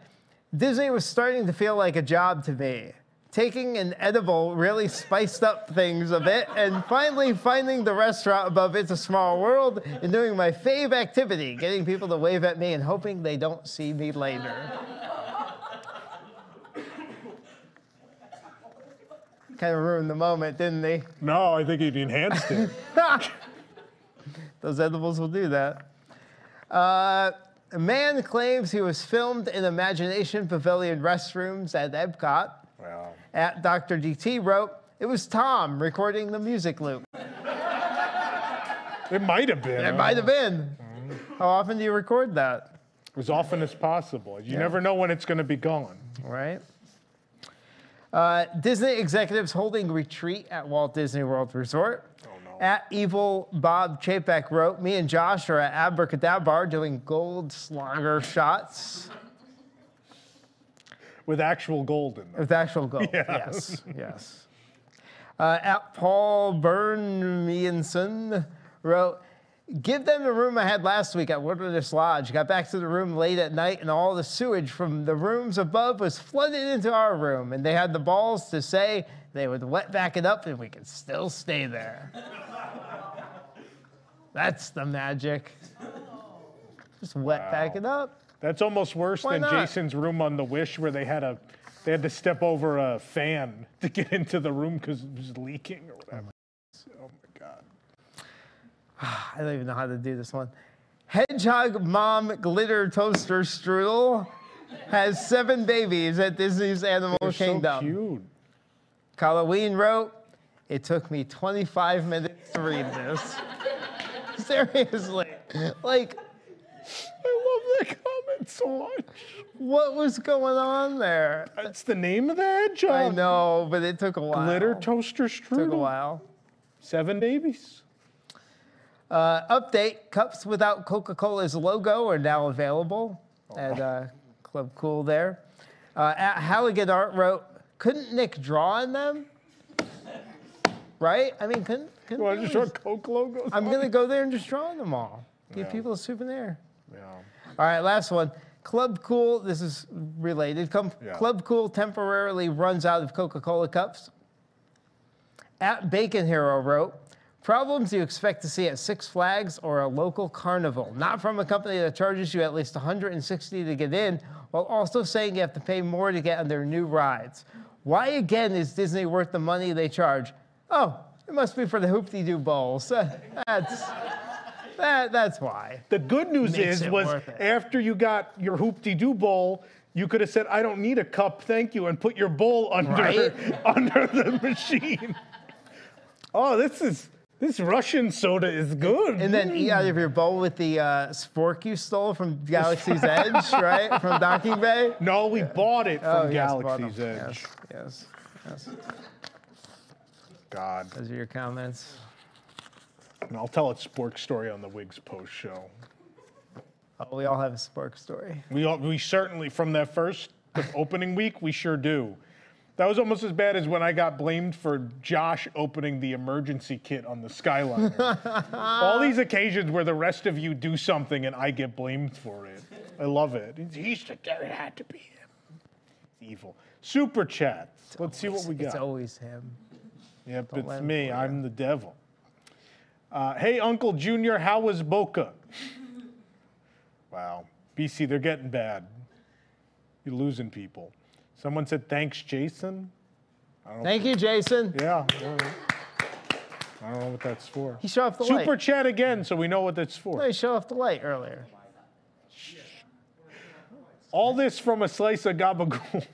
Disney was starting to feel like a job to me. Taking an edible really spiced up things a bit, and finally finding the restaurant above It's a Small World and doing my fave activity, getting people to wave at me and hoping they don't see me later. kind of ruined the moment, didn't they? No, I think it enhanced it. Those edibles will do that. Uh, a man claims he was filmed in Imagination Pavilion restrooms at Epcot. Wow. At Dr. DT wrote, it was Tom recording the music loop. It might have been. It might have been. How often do you record that? As often as possible. You Yeah. never know when it's going to be gone. Right. Uh, Disney executives holding retreat at Walt Disney World Resort. At Evil Bob Chapek wrote, Me and Josh are at Abracadabra doing Goldschläger shots. With actual gold in them. With actual gold. Yeah. Yes, yes. Uh, at Paul Burnmienson wrote, Give them the room I had last week at Wilderness Lodge. Got back to the room late at night, and all the sewage from the rooms above was flooded into our room. And they had the balls to say they would wet back it up and we could still stay there. That's the magic. Just wet back it up. That's almost worse Why than not? Jason's room on the Wish, where they had a they had to step over a fan to get into the room because it was leaking or whatever. Oh my god. I don't even know how to do this one. Hedgehog Mom Glitter Toaster Strudel has seven babies at Disney's Animal They're so Kingdom. cute. Halloween wrote, It took me 25 minutes to read this. Seriously. Like, I love that comment so much. What was going on there? It's the name of the hedgehog. I know, but it took a while. Glitter toaster strudel. Took a while. Seven babies. Uh, update: Cups without Coca-Cola's logo are now available at uh, Club Cool. There, uh, at Halligan Art wrote, "Couldn't Nick draw on them? Right? I mean, couldn't? couldn't You want to just draw Coke logos? I'm gonna go there and just draw on them all. Give Yeah. people a souvenir. Yeah. All right, last one. Club Cool, this is related. Com- Yeah. Club Cool temporarily runs out of Coca Cola cups. At Bacon Hero wrote, Problems you expect to see at Six Flags or a local carnival, not from a company that charges you at least 160 to get in, while also saying you have to pay more to get on their new rides. Why again is Disney worth the money they charge? Oh, it must be for the hoop-de-doo bowls. That's that, that's why. The good news Makes is was after you got your hoop-de-doo bowl, you could have said, "I don't need a cup, thank you," and put your bowl under Right? under the machine. Oh, this is this Russian soda is good. And then eat out of your bowl with the uh, spork you stole from Galaxy's Edge, right? From Docking Bay? No, we bought it Oh, from yes, bought Galaxy's them. Edge. Yes, yes, yes. God. Those are your comments. And I'll tell a spork story on the Wigs post show. Oh, we all have a spork story. We all, we certainly from that first opening week we sure do. That was almost as bad as when I got blamed for Josh opening the emergency kit on the Skyliner. all these occasions where the rest of you do something and I get blamed for it. I love it. He's the it had to be him. Evil. Super chat. Let's see what we got. It's always him. Yep, Don't it's me. I'm the devil. Uh, hey, Uncle Junior, how was Boca? wow. BC, they're getting bad. You're losing people. Someone said, thanks, Jason. I don't know Thank you, Jason. Yeah. I don't know. I don't know what that's for. He showed off the Super light. chat again, so we know what that's for. No, he showed off the light earlier. All this from a slice of gabagool.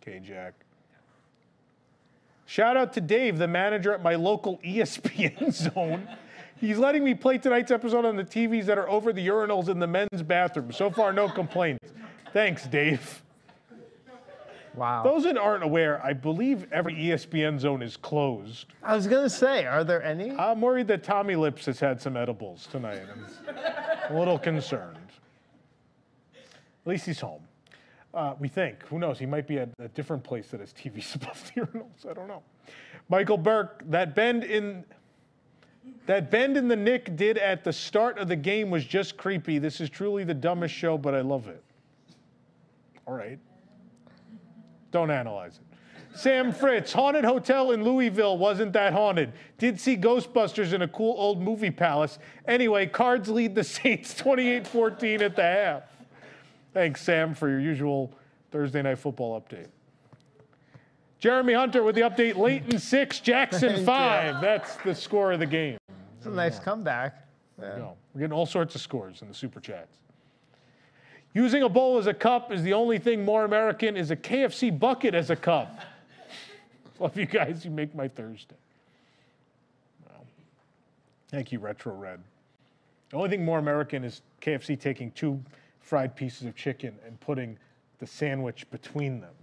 Okay, Jack. Shout out to Dave, the manager at my local ESPN zone. He's letting me play tonight's episode on the TVs that are over the urinals in the men's bathroom. So far, no complaints. Thanks, Dave. Wow. Those that aren't aware, I believe every ESPN zone is closed. I was gonna say, are there any? I'm worried that Tommy Lips has had some edibles tonight. I'm a little concerned. At least he's home. Uh, we think. Who knows? He might be at a different place that has TVs above the urinals. I don't know. Michael Burke, that bend in that bend in the Nick did at the start of the game was just creepy. This is truly the dumbest show, but I love it. All right. Don't analyze it. Sam Fritz, haunted hotel in Louisville wasn't that haunted. Did see Ghostbusters in a cool old movie palace. Anyway, Cards lead the Saints 28-14 at the half. Thanks, Sam, for your usual Thursday night football update. Jeremy Hunter with the update. Leighton six, Jackson five. That's the score of the game. It's a nice comeback. Go. We're getting all sorts of scores in the super chats. Using a bowl as a cup is the only thing more American is a KFC bucket as a cup. Love you guys. You make my Thursday. Wow. Thank you, Retro Red. The only thing more American is KFC taking two fried pieces of chicken and putting the sandwich between them.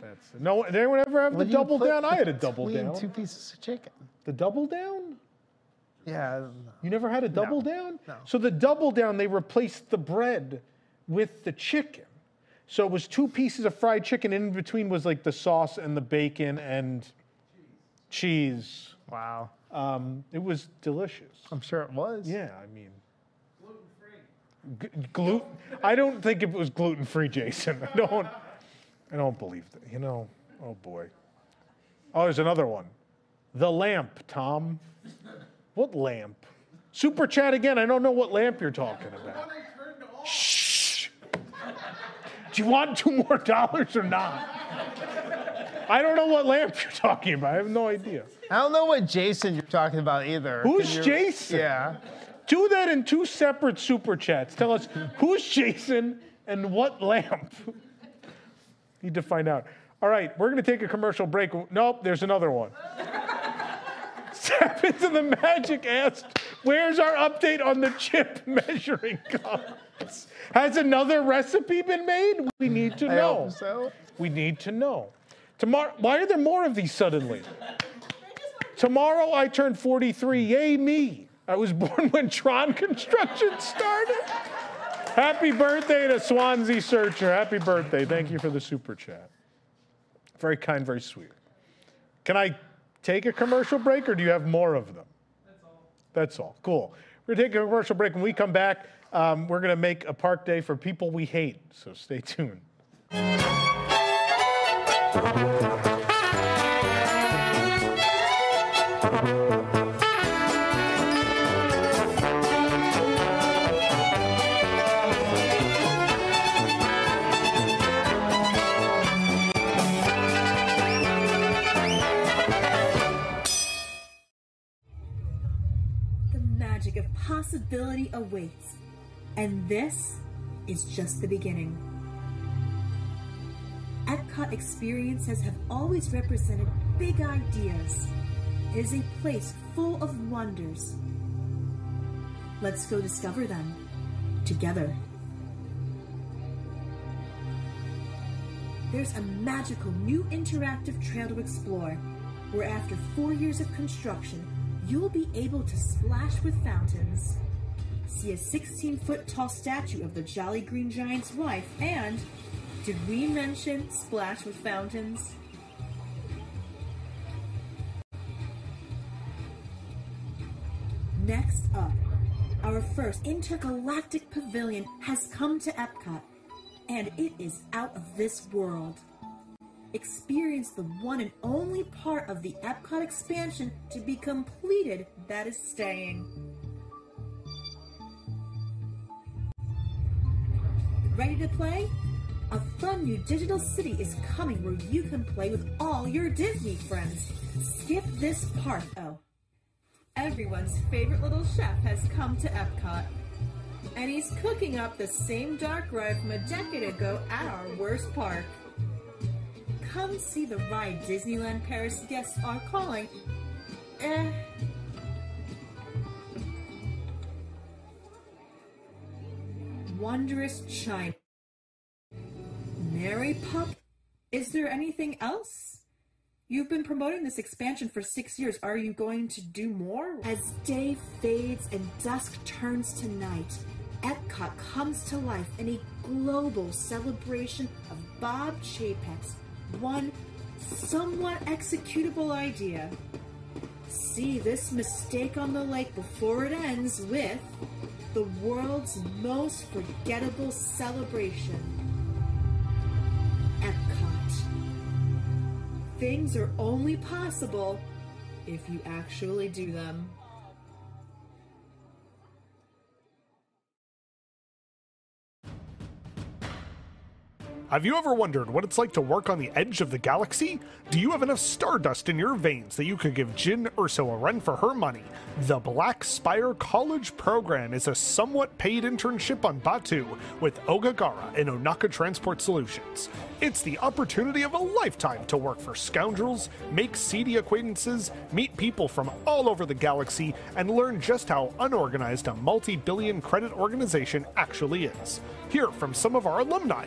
That's no. Did anyone ever have What the double put down? I had a double down. Two pieces of chicken. The double down? Yeah. I. You never had a double down? no. So the double down, they replaced the bread with the chicken. So it was two pieces of fried chicken. In between was like the sauce and the bacon and cheese. Wow. Um, it was delicious. I'm sure it was. Yeah, I mean. Gluten free. Gluten. I don't think it was gluten free, Jason. I don't. I don't believe that. You know. Oh boy. Oh, there's another one. The lamp, Tom. What lamp? Super chat again. I don't know what lamp you're talking about. Shh. Do you want two more dollars or not? I don't know what lamp you're talking about. I have no idea. I don't know what Jason you're talking about either. Who's Jason? Yeah. Do that in two separate super chats. Tell us who's Jason and what lamp. Need to find out. All right, we're going to take a commercial break. Nope, there's another one. Step into the magic asked, Where's our update on the chip measuring Has another recipe been made? We need to know. so. We need to know. Tomorrow, why are there more of these suddenly? Tomorrow I turn 43. Yay, me. I was born when Tron construction started. Happy birthday to Swansea Searcher. Happy birthday. Thank you for the super chat. Very kind, very sweet. Can I take a commercial break or do you have more of them? That's all. That's all. Cool. We're going to take a commercial break. When we come back, um, we're going to make a park day for people we hate. So stay tuned. The magic of possibility awaits. And this is just the beginning. Epcot experiences have always represented big ideas. It is a place full of wonders. Let's go discover them together. There's a magical new interactive trail to explore, where after four years of construction, you'll be able to splash with fountains. See a 16 foot tall statue of the Jolly Green Giant's wife, and did we mention splash with fountains? Next up, our first intergalactic pavilion has come to Epcot, and it is out of this world. Experience the one and only part of the Epcot expansion to be completed that is staying. Ready to play? A fun new digital city is coming where you can play with all your Disney friends. Skip this part. Oh. Everyone's favorite little chef has come to Epcot. And he's cooking up the same dark ride from a decade ago at our worst park. Come see the ride Disneyland Paris guests are calling. Eh. Wondrous China. Mary Pop? Is there anything else? You've been promoting this expansion for six years. Are you going to do more? As day fades and dusk turns to night, Epcot comes to life in a global celebration of Bob Chapek's one somewhat executable idea. See this mistake on the lake before it ends with the world's most forgettable celebration. Epcot. Things are only possible if you actually do them. Have you ever wondered what it's like to work on the edge of the galaxy? Do you have enough stardust in your veins that you could give Jyn Erso a run for her money? The Black Spire College Program is a somewhat paid internship on Batuu with Oga Garra and Ohnaka Transport Solutions. It's the opportunity of a lifetime to work for scoundrels, make seedy acquaintances, meet people from all over the galaxy, and learn just how unorganized a multi billion credit organization actually is. Hear from some of our alumni.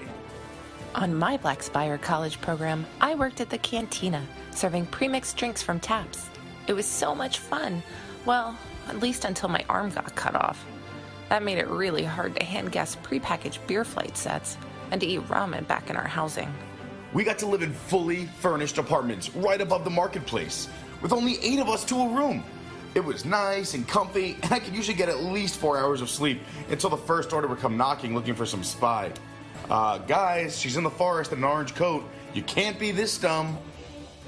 On my Black Spire college program, I worked at the cantina, serving premixed drinks from taps. It was so much fun. Well, at least until my arm got cut off. That made it really hard to hand guests prepackaged beer flight sets and to eat ramen back in our housing. We got to live in fully furnished apartments right above the marketplace. with only eight of us to a room. It was nice and comfy, and I could usually get at least four hours of sleep until the first order would come knocking looking for some spy. Uh, guys, she's in the forest in an orange coat. You can't be this dumb.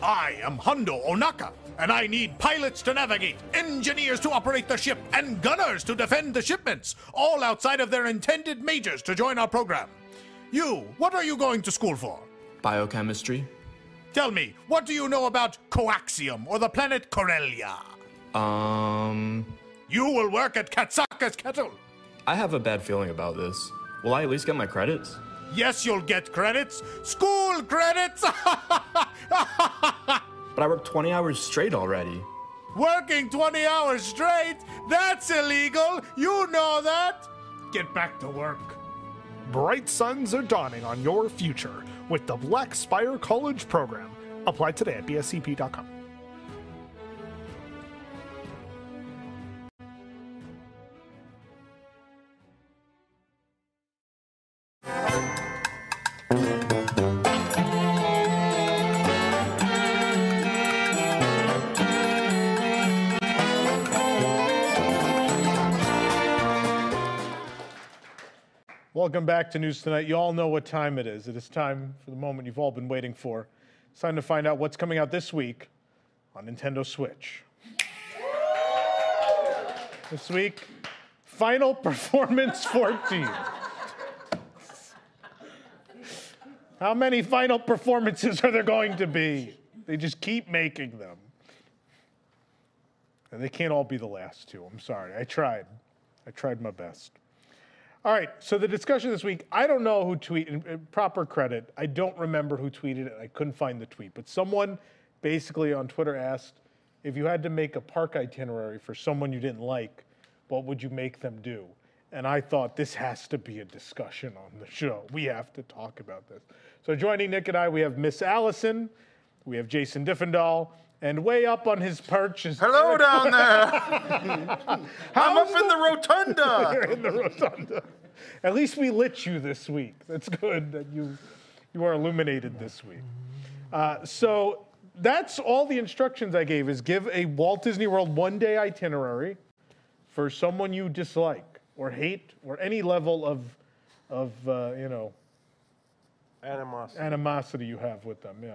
I am Hondo Ohnaka, and I need pilots to navigate, engineers to operate the ship, and gunners to defend the shipments, all outside of their intended majors to join our program. You, what are you going to school for? Biochemistry. Tell me, what do you know about coaxium or the planet Corellia? Um. You will work at Kat Saka's kettle. I have a bad feeling about this. Will I at least get my credits? Yes, you'll get credits. School credits! But I worked 20 hours straight already. Working 20 hours straight? That's illegal. You know that. Get back to work. Bright suns are dawning on your future with the Black Spire College program. Apply today at bscp.com. Welcome back to News Tonight. You all know what time it is. It is time for the moment you've all been waiting for. It's time to find out what's coming out this week on Nintendo Switch. This week, Final Performance 14. How many final performances are there going to be? They just keep making them. And they can't all be the last two. I'm sorry. I tried. I tried my best. All right, so the discussion this week, I don't know who tweeted, uh, proper credit, I don't remember who tweeted it, I couldn't find the tweet, but someone basically on Twitter asked if you had to make a park itinerary for someone you didn't like, what would you make them do? And I thought this has to be a discussion on the show. We have to talk about this. So joining Nick and I, we have Miss Allison, we have Jason Diffendahl, and way up on his perch is Hello down there. I'm up in the rotunda. You're in the rotunda. At least we lit you this week. That's good that you you are illuminated this week. Uh, so that's all the instructions I gave is give a Walt Disney World one day itinerary for someone you dislike or hate or any level of of uh, you know Animosity. animosity you have with them. Yeah.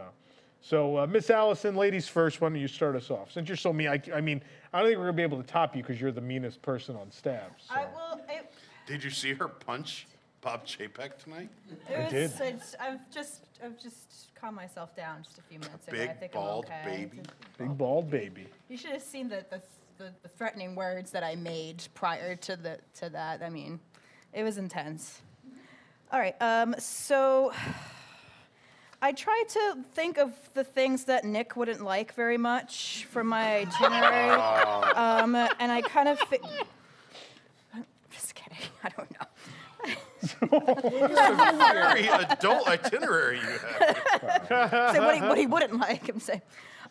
So uh, Miss Allison, ladies first. Why don't you start us off? Since you're so mean, I, I mean, I don't think we're gonna be able to top you because you're the meanest person on staff. So. I will. It, Did you see her punch Bob Chapek tonight? it I was, did. It's, I've just, I've just calmed myself down just a few minutes ago. I Big think bald I'm okay. baby. Big bald baby. You should have seen the, the, the, the threatening words that I made prior to the to that. I mean, it was intense. All right. Um, so I tried to think of the things that Nick wouldn't like very much from my itinerary, um, and I kind of. Fi- just kidding. I don't know. A very adult itinerary you have. so what he, what he wouldn't like, I'm saying.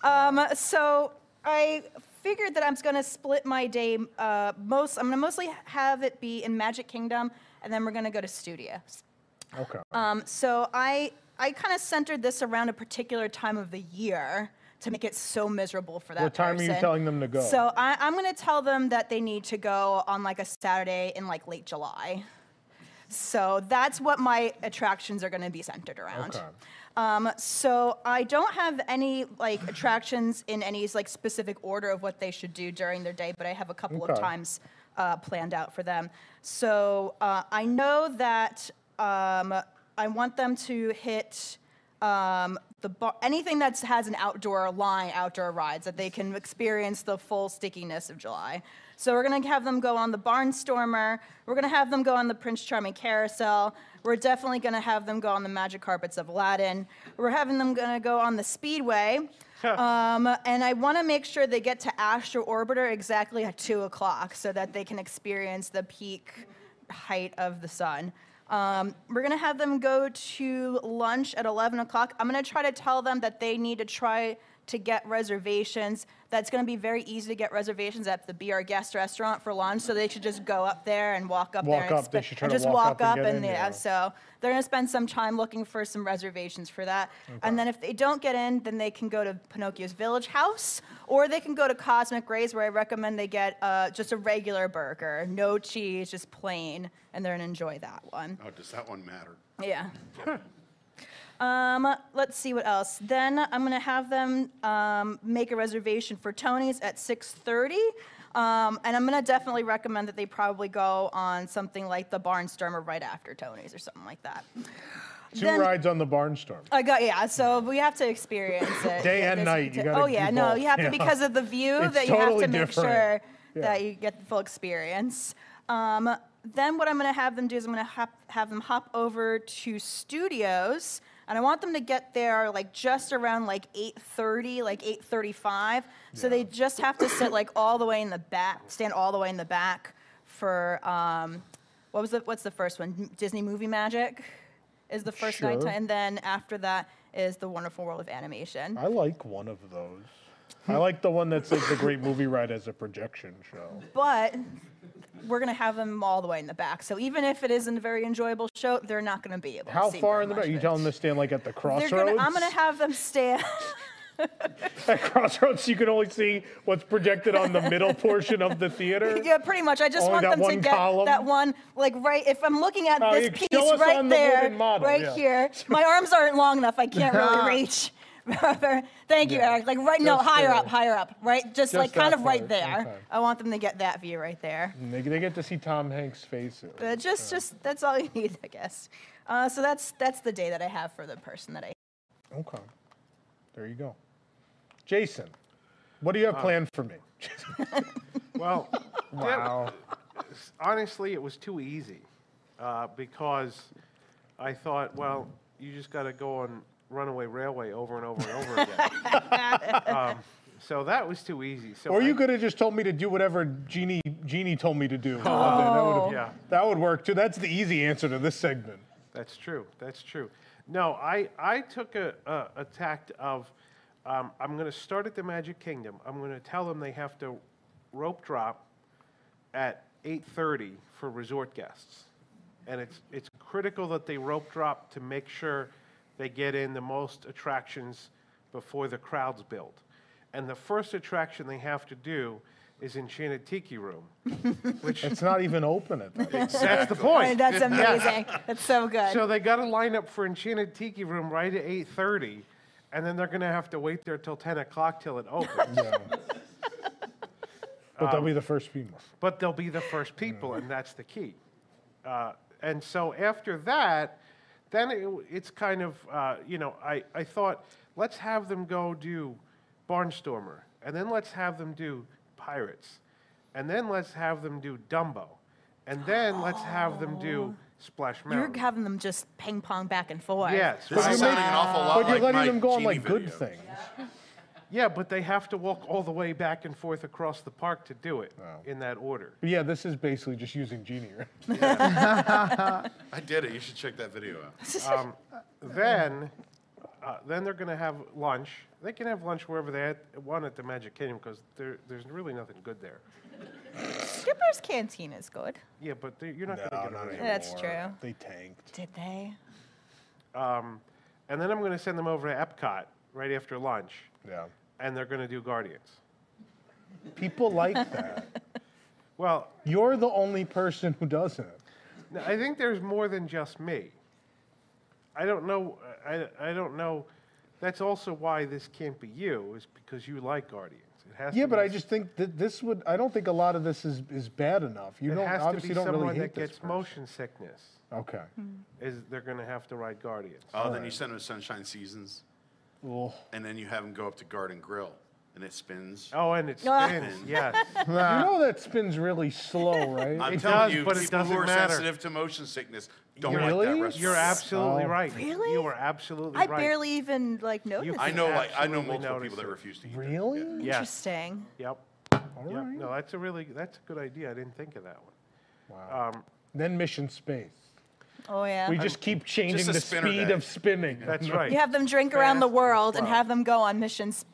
Um, so I figured that I'm going to split my day. Uh, most I'm going to mostly have it be in Magic Kingdom, and then we're going to go to Studios. Okay. Um, so I I kind of centered this around a particular time of the year to make it so miserable for that What time are you person. telling them to go? So I, I'm going to tell them that they need to go on like a Saturday in like late July. So that's what my attractions are going to be centered around. Okay. Um, so I don't have any like attractions in any like specific order of what they should do during their day, but I have a couple of times uh, planned out for them. So uh, I know that um, I want them to hit um, the bar- anything that has an outdoor line, outdoor rides that they can experience the full stickiness of July. So we're gonna have them go on the Barnstormer. We're gonna have them go on the Prince Charming Carousel. We're definitely gonna have them go on the Magic Carpets of Aladdin. We're having them gonna go on the Speedway. um, and I want to make sure they get to Astro Orbiter exactly at two o'clock so that they can experience the peak height of the sun. Um, we're gonna have them go to lunch at 11 o'clock. I'm gonna try to tell them that they need to try to get reservations. That's going to be very easy to get reservations at the Be Our Guest restaurant for lunch. So they should just go up there and walk up Walk there and, up, they spe- should try and to just walk walk up up and get and in, yeah. yeah. So they're going to spend some time looking for some reservations for that. And then if they don't get in, then they can go to Pinocchio's Village House or they can go to Cosmic Rays where I recommend they get uh, just a regular burger, no cheese, just plain, and they're going to enjoy that one. Oh, does that one matter? Yeah. Um, let's see what else. Then I'm gonna have them um, make a reservation for Tony's at 6:30, um, and I'm gonna definitely recommend that they probably go on something like the Barnstormer right after Tony's or something like that. Two Then- rides on the Barnstorm. I got yeah. So we have to experience it. Day and night, you gotta Oh yeah, do no, both, you have to yeah. because of the view It's that you have to make different. sure Yeah. that you get the full experience. Um, then what I'm going to have them do is I'm going to hop, have them hop over to studios, and I want them to get there like just around like 8:30, like 8:35. So they just have to sit like all the way in the back, stand all the way in the back for um, what was the what's the first one? Disney Movie Magic is the first night, and then after that is the Wonderful World of Animation. I like one of those. I like the one that's like the Great Movie Ride as a projection show. but we're going to have them all the way in the back. So even if it isn't a very enjoyable show, they're not going to be able How to see it. How far very in the much back? You it. telling them to stand like at the They're crossroads? gonna, I'm going to have them stand. At crossroads, you can only see what's projected on the middle portion of the theater. yeah, pretty much. I just Only want that them to one get column? that one, like right. If I'm looking at Oh, this you piece us right on the there, wooden model, right yeah. here, my arms aren't long enough. I can't really reach. Thank you, Yeah. Eric. Like right, no, Just higher there. up, higher up, right? Just, Just like kind that of right part, there. okay. I want them to get that view right there. And They, they get to see Tom Hanks' face. Uh, just, just that's all you need, I guess. Uh, so that's that's the day that I have for the person that I. Okay. There you go. Jason, what do you have Uh, planned for me? Well, Wow. honestly, it was too easy uh, because I thought, well, you just got to go on Runaway Railway over and over and over again. um, so that was too easy. So or I- you could have just told me to do whatever Genie Genie told me to do. That Oh. would, Yeah. that would work too. That's the easy answer to this segment. That's true. That's true. No, I, I took a, a, a tact of um, I'm going to start at the Magic Kingdom. I'm going to tell them they have to rope drop at 8:30 for resort guests, and it's it's critical that they rope drop to make sure they get in the most attractions before the crowds build. And the first attraction they have to do is Enchanted Tiki Room, which It's not even open at that. that's the point. That's Yeah. amazing. That's so good. So they got to line up for Enchanted Tiki Room right at 8:30, and then they're going to have to wait there till 10 o'clock till it opens. But they'll Um, be the first people. But they'll be the first people, and that's the key. Uh, and so after that, then it, it's kind of, uh, you know, I, I thought, let's have them go do Barnstormer, and then let's have them do Pirates, and then let's have them do Dumbo, and then let's have them do Splash Mountain. You're having them just ping pong back and forth. Yes, This is sounding an awful lot But you're letting my them go on Genie like good things. Yeah, but they have to walk all the way back and forth across the park to do it in that order. Yeah, this is basically just using Genie. Right? I did it. You should check that video out. Um, then, uh, then they're going to have lunch. They can have lunch wherever they at- want at the Magic Kingdom because there's really nothing good there. Skipper's Canteen is good. Yeah, but they- you're not No, going to not get it. That's true. They tanked. Did they? Um, and then I'm going to send them over to Epcot right after lunch. Yeah. And they're going to do Guardians. People like that. Well, You're the only person who doesn't. Now, I think there's more than just me. I don't know. I, I don't know. That's also why this can't be you, is because you like Guardians. It has Yeah, to but be I just think that this would. I don't think a lot of this is, is bad enough. You it don't has obviously to be don't someone really that hate this. gets motion sickness. Okay. Hmm. Is they're going to have to ride Guardians. Oh, then you send them Sunshine Seasons, Ugh. and then you have them go up to Garden Grill, and it spins. Oh, and it Ah. spins. yes. you know that spins really slow, right? I'm It telling does, you, but it people who doesn't are matter. sensitive to motion sickness don't Really? like that restaurant. You're absolutely Oh. right. Really? You are absolutely right. I right. barely even like noticed. I know, like I know absolutely multiple noticed people that it. refuse to eat. that. Really? Yes. Interesting. Yep. All Yep. right. No, that's a really that's a good idea. I didn't think of that one. Wow. Um, then Mission Space. Oh yeah. We just keep changing Just the speed day. of spinning. That's right. You have them drink around the Fast world and have them go on missions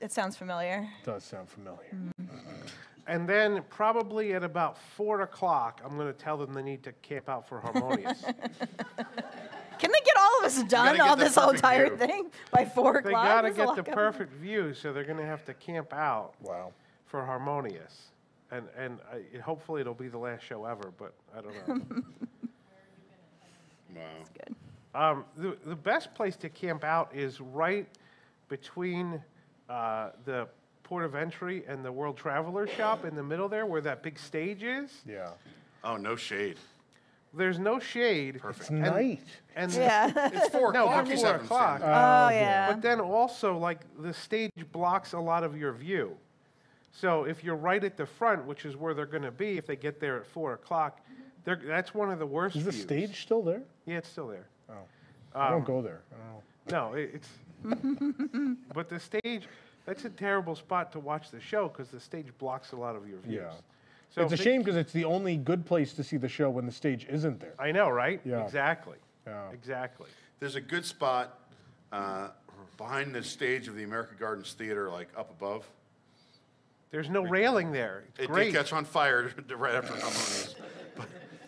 It sounds familiar. Does sound familiar. Mm. And then probably at about four o'clock, I'm going to tell them they need to camp out for Harmonious. Can they get all of us done get on this whole perfect entire view. thing by four o'clock? they o'clock? got to get the going- perfect view, so they're going to have to camp out. Wow. For Harmonious, and and I, hopefully it'll be the last show ever, but I don't know. Wow. good. Um, the, the best place to camp out is right between uh, the port of entry and the World Traveler shop in the middle there, where that big stage is. Yeah. Oh, no shade. There's no shade. Perfect. It's night. And Yeah. It's four no, o'clock. but he's four having o'clock. fun. Oh, yeah. But then also, like the stage blocks a lot of your view. So if you're right at the front, which is where they're going to be, if they get there at four o'clock, they're, that's one of the worst. Is the views. stage still there? Yeah, it's still there. Oh. I don't Um, go there. I. No, it- it's. but the stage, that's a terrible spot to watch the show because the stage blocks a lot of your views. Yeah. So it's a if they- shame because it's the only good place to see the show when the stage isn't there. I know, right? Yeah. Exactly. Yeah. Exactly. There's a good spot uh, behind the stage of the American Gardens Theater, like up above. There's no railing there. It's It great. did catch on fire right after Harmonious, but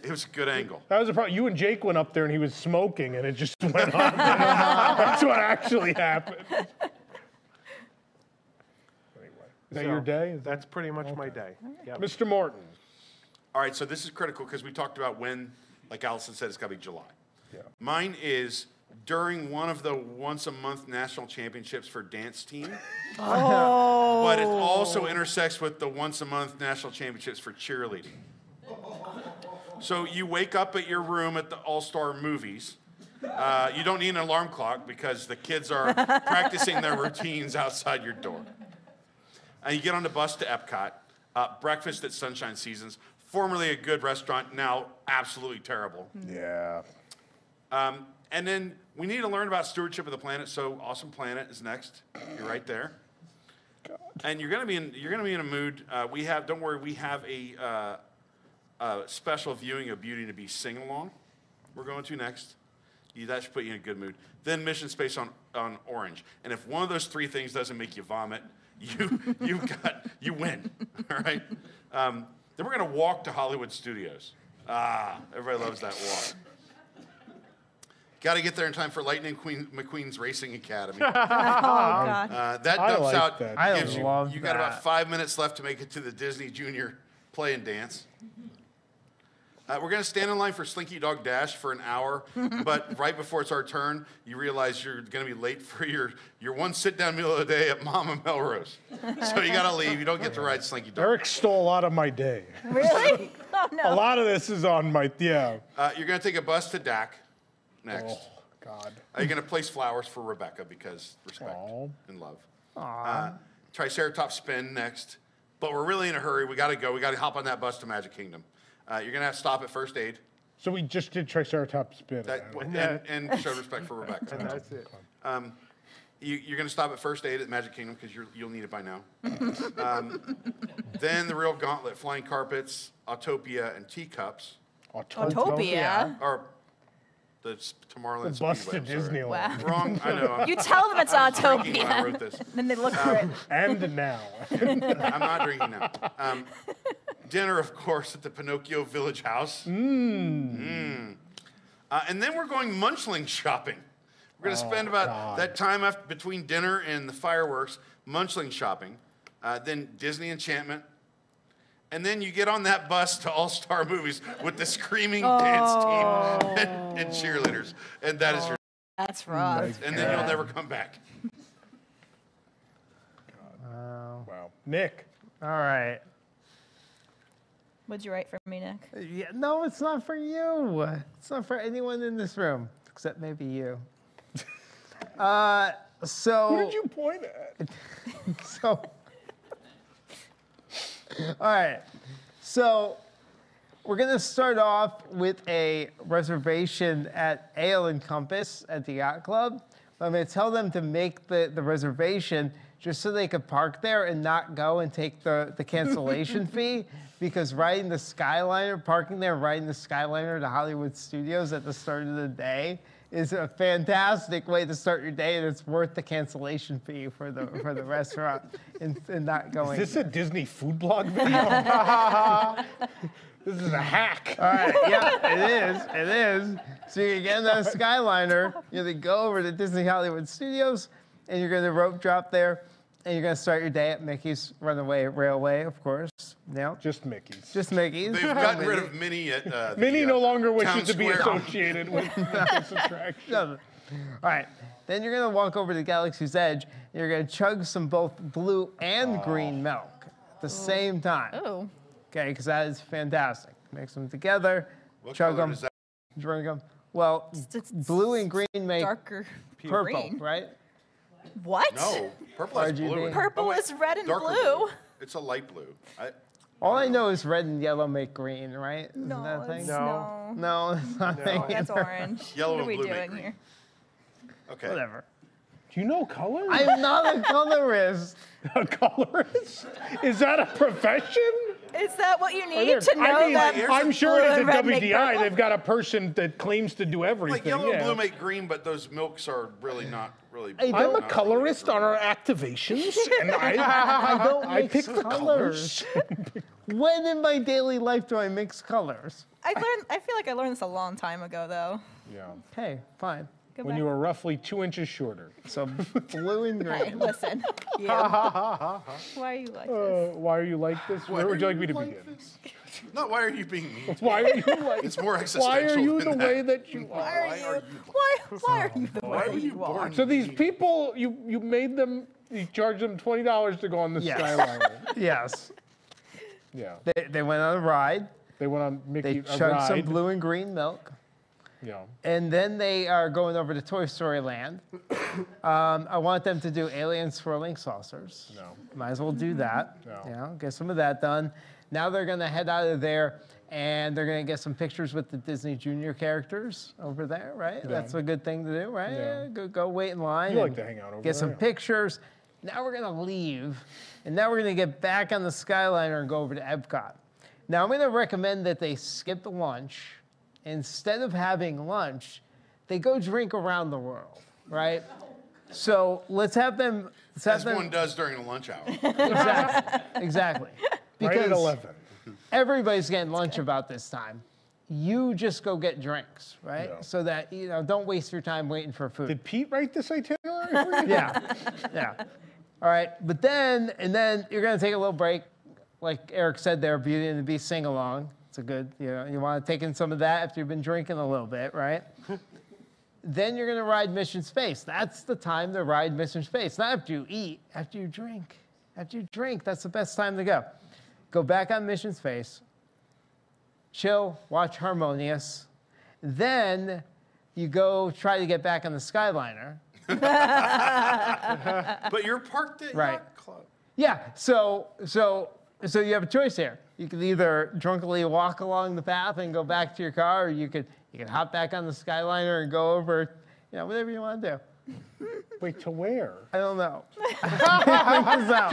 it was a good angle. That was the problem. You and Jake went up there and he was smoking and it just went on. That's what actually happened. Anyway, is that your day? Is That's pretty much my day. Yep. Mr. Morton. All right, so this is critical because we talked about when, like Allison said, it's got to be July. Yeah. Mine is during one of the once a month national championships for dance team. Oh. But it also intersects with the once a month national championships for cheerleading. So you wake up at your room at the All Star movies. Uh, you don't need an alarm clock because the kids are practicing their routines outside your door. And you get on the bus to Epcot. Uh, breakfast at Sunshine Seasons, formerly a good restaurant, now absolutely terrible. Yeah. Um, and then we need to learn about stewardship of the planet. So Awesome Planet is next. You're right there. God. And you're gonna be in you're gonna be in a mood. Uh, we have don't worry. We have a, uh, a special viewing of Beauty and the Beast sing along. We're going to next. You, that should put you in a good mood. Then Mission Space on on Orange. And if one of those three things doesn't make you vomit, you you got you win. All right. Um, then we're gonna walk to Hollywood Studios. Ah, everybody loves that walk. Got to get there in time for Lightning Queen, McQueen's Racing Academy. Oh, God. Uh, that I dumps like out. that. I gives you, love you got about five minutes left to make it to the Disney Junior Play and Dance. Uh, we're going to stand in line for Slinky Dog Dash for an hour, but right before it's our turn, you realize you're going to be late for your, your one sit down meal of the day at Mama Melrose. So you got to leave. You don't get to ride Slinky Dog. Eric stole a lot of my day. Really? Oh, no. A lot of this is on my, yeah. Uh, you're going to take a bus to DAK next. Oh, God. Are you going to place flowers for Rebecca because respect Aw. and love? Uh, Triceratops spin next, but we're really in a hurry. We got to go. We got to hop on that bus to Magic Kingdom. Uh, you're going to have to stop at First Aid So we just did Triceratops spin. that, and, that- and show respect for Rebecca. And that's it. Um, you, you're going to stop at First Aid at Magic Kingdom because you'll need it by now. um, then the real gauntlet: flying carpets, Autopia, and teacups. Autopia. Or the s- Tomorrowland The bus Speedway, to Disneyland. Wow. Wrong. I know. I'm- You tell them it's I was drinking when I Autopia. wrote this. then they look for it. And now. I'm not drinking now. Um, dinner, of course, at the Pinocchio Village House. Mm. Uh, and then we're going munchling shopping. We're going to spend about God. that time after, between dinner and the fireworks munchling shopping. Uh, then Disney Enchantment. And then you get on that bus to All Star Movies with the screaming dance team and, and cheerleaders. And that is your. That's rough. And then you'll never come back. Wow. Wow. Nick. All right. What'd you write for me, Nick? Yeah, no, it's not for you. It's not for anyone in this room, except maybe you. uh, so. Who did you point at? so. All right. So we're going to start off with a reservation at Ale and Compass at the Yacht Club. I'm going to tell them to make the, the reservation just so they could park there and not go and take the, the cancellation fee because riding the Skyliner, parking there, riding the Skyliner to Hollywood Studios at the start of the day is a fantastic way to start your day, and it's worth the cancellation fee for the for the restaurant and, and not going. Is this a Disney food blog video? this is a hack. All right, yeah, it is. It is. So you get in that Skyliner, you're gonna go over to Disney Hollywood Studios, and you're gonna rope drop there, and you're gonna start your day at Mickey's Runaway Railway, of course. Yeah. Just Mickey's. Just Mickey's. They've gotten rid of Minnie at uh, the, Minnie uh, no longer wishes Town to be Square. associated with this attraction. No. All right. Then you're gonna walk over to Galaxy's Edge. And you're gonna chug some both blue and green milk at the same time. Oh. Okay, because that is fantastic. Mix them together, What chug color them, is that? drink them. Well, blue and green make darker purple, green. right? What? No, purple is RGB. blue. Purple Oh, wait, is red and darker blue. It's a light blue. I, All I know is red and yellow make green, right? Isn't No, that a thing? it's no. No, it's not a thing That's orange. Yellow what are and we blue make doing green. here? okay. Whatever. Do you know color? I'm not a colorist. a colorist? Is that a profession? Is that what you need to know I mean, that I'm sure it is and at red WDI. They've got a person that claims to do everything. Like yellow yeah. and blue make green, but those milks are really not really. I'm not a really colorist on our activations, and I, I don't I mix pick the colors. when in my daily life do I mix colors? I learned. I feel like I learned this a long time ago, though. Yeah. Okay, fine. Go When back. you were roughly two inches shorter. So blue and green. Hey, listen. You. Why are you like this? Uh, why are you like this? Where would you like me to begin? No, why are you being mean? Why are you like? It's more Why existential are you than the that. way that you Why are? are you? Why? Why are you the Why way were you you are? born? So these people, you you made them, you charged them twenty dollars to go on the Yes. Skyliner. Yes. yeah. They, they went on a ride. They went on Mickey They a chugged some ride. blue and green milk. Yeah. And then they are going over to Toy Story Land. Um, I want them to do alien swirling saucers. No. Might as well do that. No. Know, get some of that done. Now they're going to head out of there and they're going to get some pictures with the Disney Junior characters over there, right? That's a good thing to do, right? Yeah. Go, go wait in line. You like to hang out over Get some there. pictures. Now we're going to leave. And now we're going to get back on the Skyliner and go over to Epcot. Now I'm going to recommend that they skip the lunch. Instead of having lunch, they go drink around the world, right? So let's have them. Let's have As them one does during the lunch hour. exactly. exactly. Right at eleven. everybody's getting lunch about this time. You just go get drinks, right? Yeah. So that you know, don't waste your time waiting for food. Did Pete write this itinerary? for you? yeah, yeah. All right, but then and then you're gonna take a little break, like Eric said there, Beauty and the Beast sing along. It's a good, you know, you want to take in some of that after you've been drinking a little bit, right? then you're gonna ride Mission Space. That's the time to ride Mission Space. Not after you eat, after you drink. After you drink, that's the best time to go. Go back on Mission Space, chill, watch Harmonious. Then you go try to get back on the Skyliner. but you're parked at Right. Yacht Club. Yeah. So so so you have a choice here. You could either drunkenly walk along the path and go back to your car, or you could you could hop back on the Skyliner and go over, you know, whatever you want to do. Wait, to where? I don't know. Do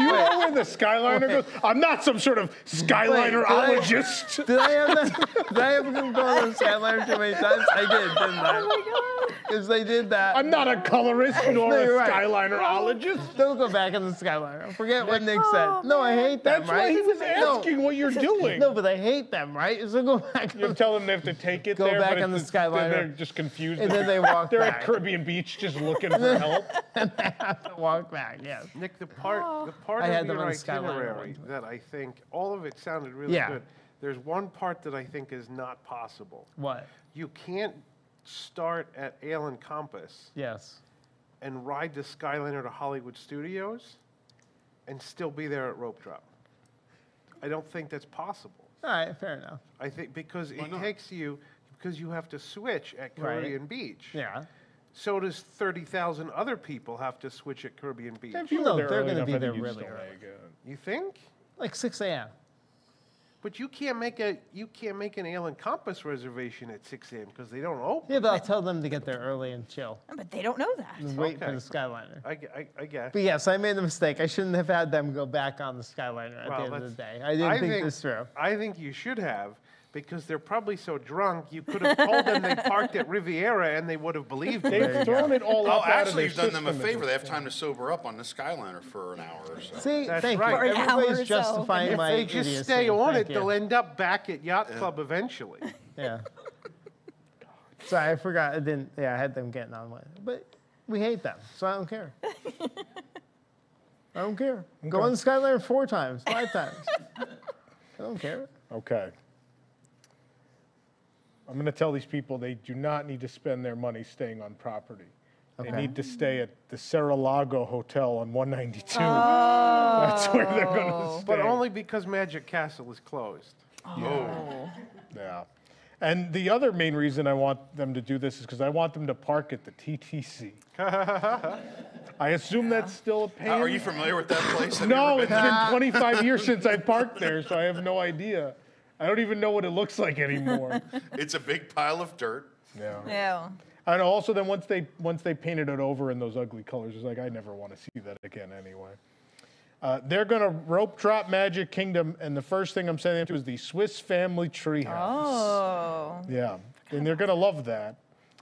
you know where the Skyliner goes? I'm not some sort of Skylinerologist. Did I have that? Did I ever go on the Skyliner too many times? I did, didn't I? Oh my god. Because they did that. I'm not a colorist nor No, a right. Skylinerologist. Don't go back on the Skyliner. Forget what Nick said. No, I hate them, That's right? why he was No. asking what you're doing. No, but I hate them, right? So go back. You tell them they have to take it Go there, back but on the it's- Skyliner. They're just confused. And then they walk back. They're back. at Caribbean Beach just looking for help. and I have to walk back. Yes. Nick, the part, oh. the part I had of them your on the Skyliner itinerary one that I think all of it sounded really Yeah. good. There's one part that I think is not possible. What? You can't start at Ale and Compass Yes. and ride the Skyliner to Hollywood Studios and still be there at Rope Drop. I don't think that's possible. All right, fair enough. I think because it takes you because you have to switch at Right. Caribbean Beach. Yeah. So does 30,000 other people have to switch at Caribbean Beach. If you were No, there they're early gonna enough, be I think there you'd really still early. make it. You think? Like 6 a.m. But you can't make a you can't make an Ale and Compass reservation at 6 a.m. because they don't open. Yeah, but I'll tell them to get there early and chill. But they don't know that. And wait for Okay. the Skyliner. I, gu- I, I guess. But yes, I made a mistake. I shouldn't have had them go back on the Skyliner at Well, the end of the that's- day. I didn't think, think this through. I think you should have because they're probably so drunk. You could have told them they parked at Riviera and they would have believed you. They've thrown it all Oh, up out of actually, you've done them a favor. They have time to sober up on the Skyliner for an hour or so. See, That's thank right. you. Everybody's hour or so. justifying If my they just idiocy. stay on Thank it, they'll end up back at Yacht Club eventually. Yeah. Sorry, I forgot. I didn't. Yeah, I had them getting on one, but we hate them, so I don't care. I don't care. Go on the Skyliner four times, five times. I don't care. Okay. I'm going to tell these people they do not need to spend their money staying on property. They Okay. need to stay at the Serra-Lago Hotel on 192. That's where they're going to oh. stay. But only because Magic Castle is closed. Oh. Yeah. Yeah. And the other main reason I want them to do this is because I want them to park at the TTC. I assume that's still a pain. Are you familiar with that place? Have you No, ever it's been been 25 years since I parked there, so I have no idea. I don't even know what it looks like anymore. It's a big pile of dirt. Yeah. Yeah. And also, then once they once they painted it over in those ugly colors, it's like I never want to see that again anyway. Uh, they're gonna rope drop Magic Kingdom, and the first thing I'm sending them to is the Swiss Family Treehouse. Oh. Yeah, and they're gonna love that.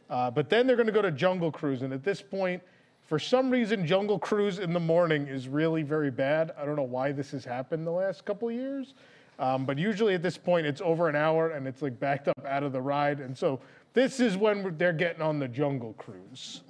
Uh, but then they're gonna go to Jungle Cruise, and at this point, for some reason, Jungle Cruise in the morning is really very bad. I don't know why this has happened the last couple of years, um, but usually at this point, it's over an hour and it's like backed up out of the ride, and so this is when they're getting on the Jungle Cruise.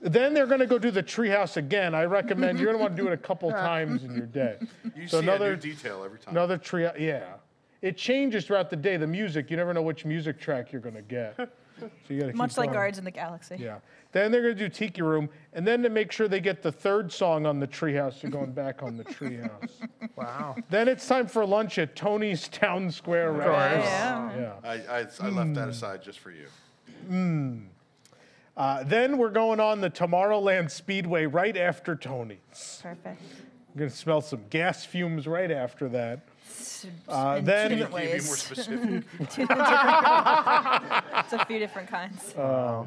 Then they're going to go do the treehouse again. I recommend you're going to want to do it a couple times in your day. You see a new detail every time. Another tree, yeah. It changes throughout the day. The music, you never know which music track you're going to get. So you got to Much like Guards in the Galaxy. Yeah. Then they're going to do Tiki Room, and then to make sure they get the third song on the treehouse, they're going back on the treehouse. Wow. Then it's time for lunch at Tony's Town Square Restaurant. Yeah. I, I, I left that aside just for you. Mm. Uh, then we're going on the Tomorrowland Speedway right after Tony's. Perfect. You're going to smell some gas fumes right after that. Uh, in then, two different ways. Two different- it's a few different kinds. Uh,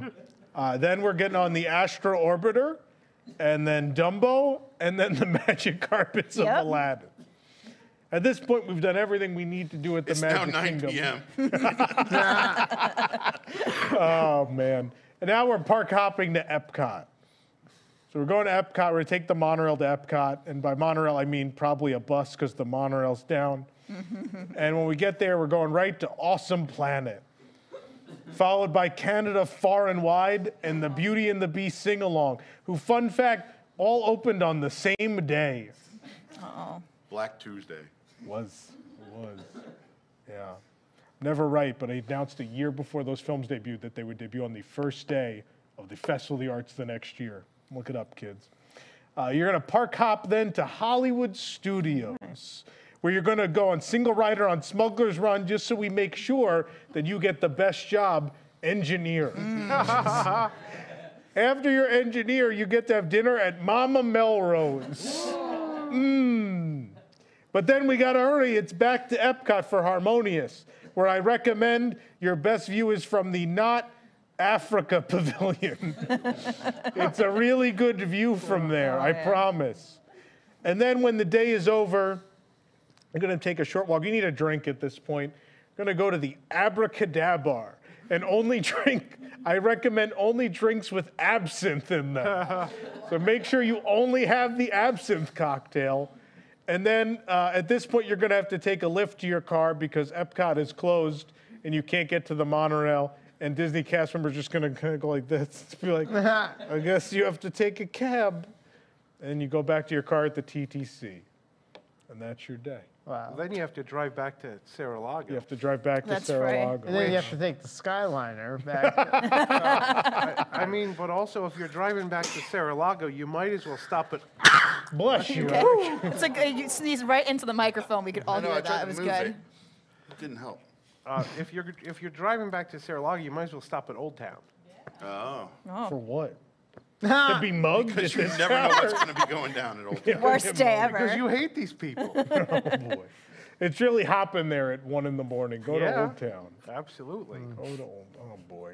uh, then we're getting on the Astro Orbiter, and then Dumbo, and then the Magic Carpets Yep. of Aladdin. At this point, we've done everything we need to do at the It's now Magic 9 Kingdom. p.m. oh man! And now we're park hopping to Epcot. So we're going to Epcot. We're gonna take the monorail to Epcot, and by monorail I mean probably a bus because the monorail's down. and when we get there, we're going right to Awesome Planet, followed by Canada Far and Wide and the Beauty and the Beast sing along. Who, fun fact, all opened on the same day. Uh-oh. Black Tuesday. Was was yeah. Never right, but I announced a year before those films debuted that they would debut on the first day of the Festival of the Arts the next year. Look it up, kids. Uh, you're going to park hop then to Hollywood Studios, where you're going to go on single rider on Smuggler's Run just so we make sure that you get the best job, engineer. After you're engineer, you get to have dinner at Mama Melrose. Mmm. But then we got to hurry. It's back to Epcot for Harmonious, where I recommend your best view is from the Not Africa Pavilion. it's a really good view from there, I promise. And then when the day is over, I'm going to take a short walk. You need a drink at this point. I'm going to go to the Abracadabar and only drink, I recommend only drinks with absinthe in them. so make sure you only have the absinthe cocktail. And then uh, at this point, you're going to have to take a lift to your car because Epcot is closed and you can't get to the monorail. And Disney cast members just going to kind of go like this. Be like, I guess you have to take a cab. And you go back to your car at the TTC. And that's your day. Wow. Then you have to drive back to Sarah You have to drive back to That's Sarah And then you have to take the Skyliner back. I, I mean, but also if you're driving back to Sarah-Lago, you might as well stop at. Bless you. it's like uh, you sneeze right into the microphone. We could all I know, I hear tried that. to It was move good. it. It didn't help. Uh, if you're if you're driving back to Sarah-Lago, you might as well stop at Old Town. Oh. For what? to be mugged? Because you this never know what's going to be going down at Old Town. Worst day ever. Because you hate these people. oh boy. It's really hopping there at one in the morning. Go to Yeah. Old Town. Absolutely. Go to Old. Oh boy.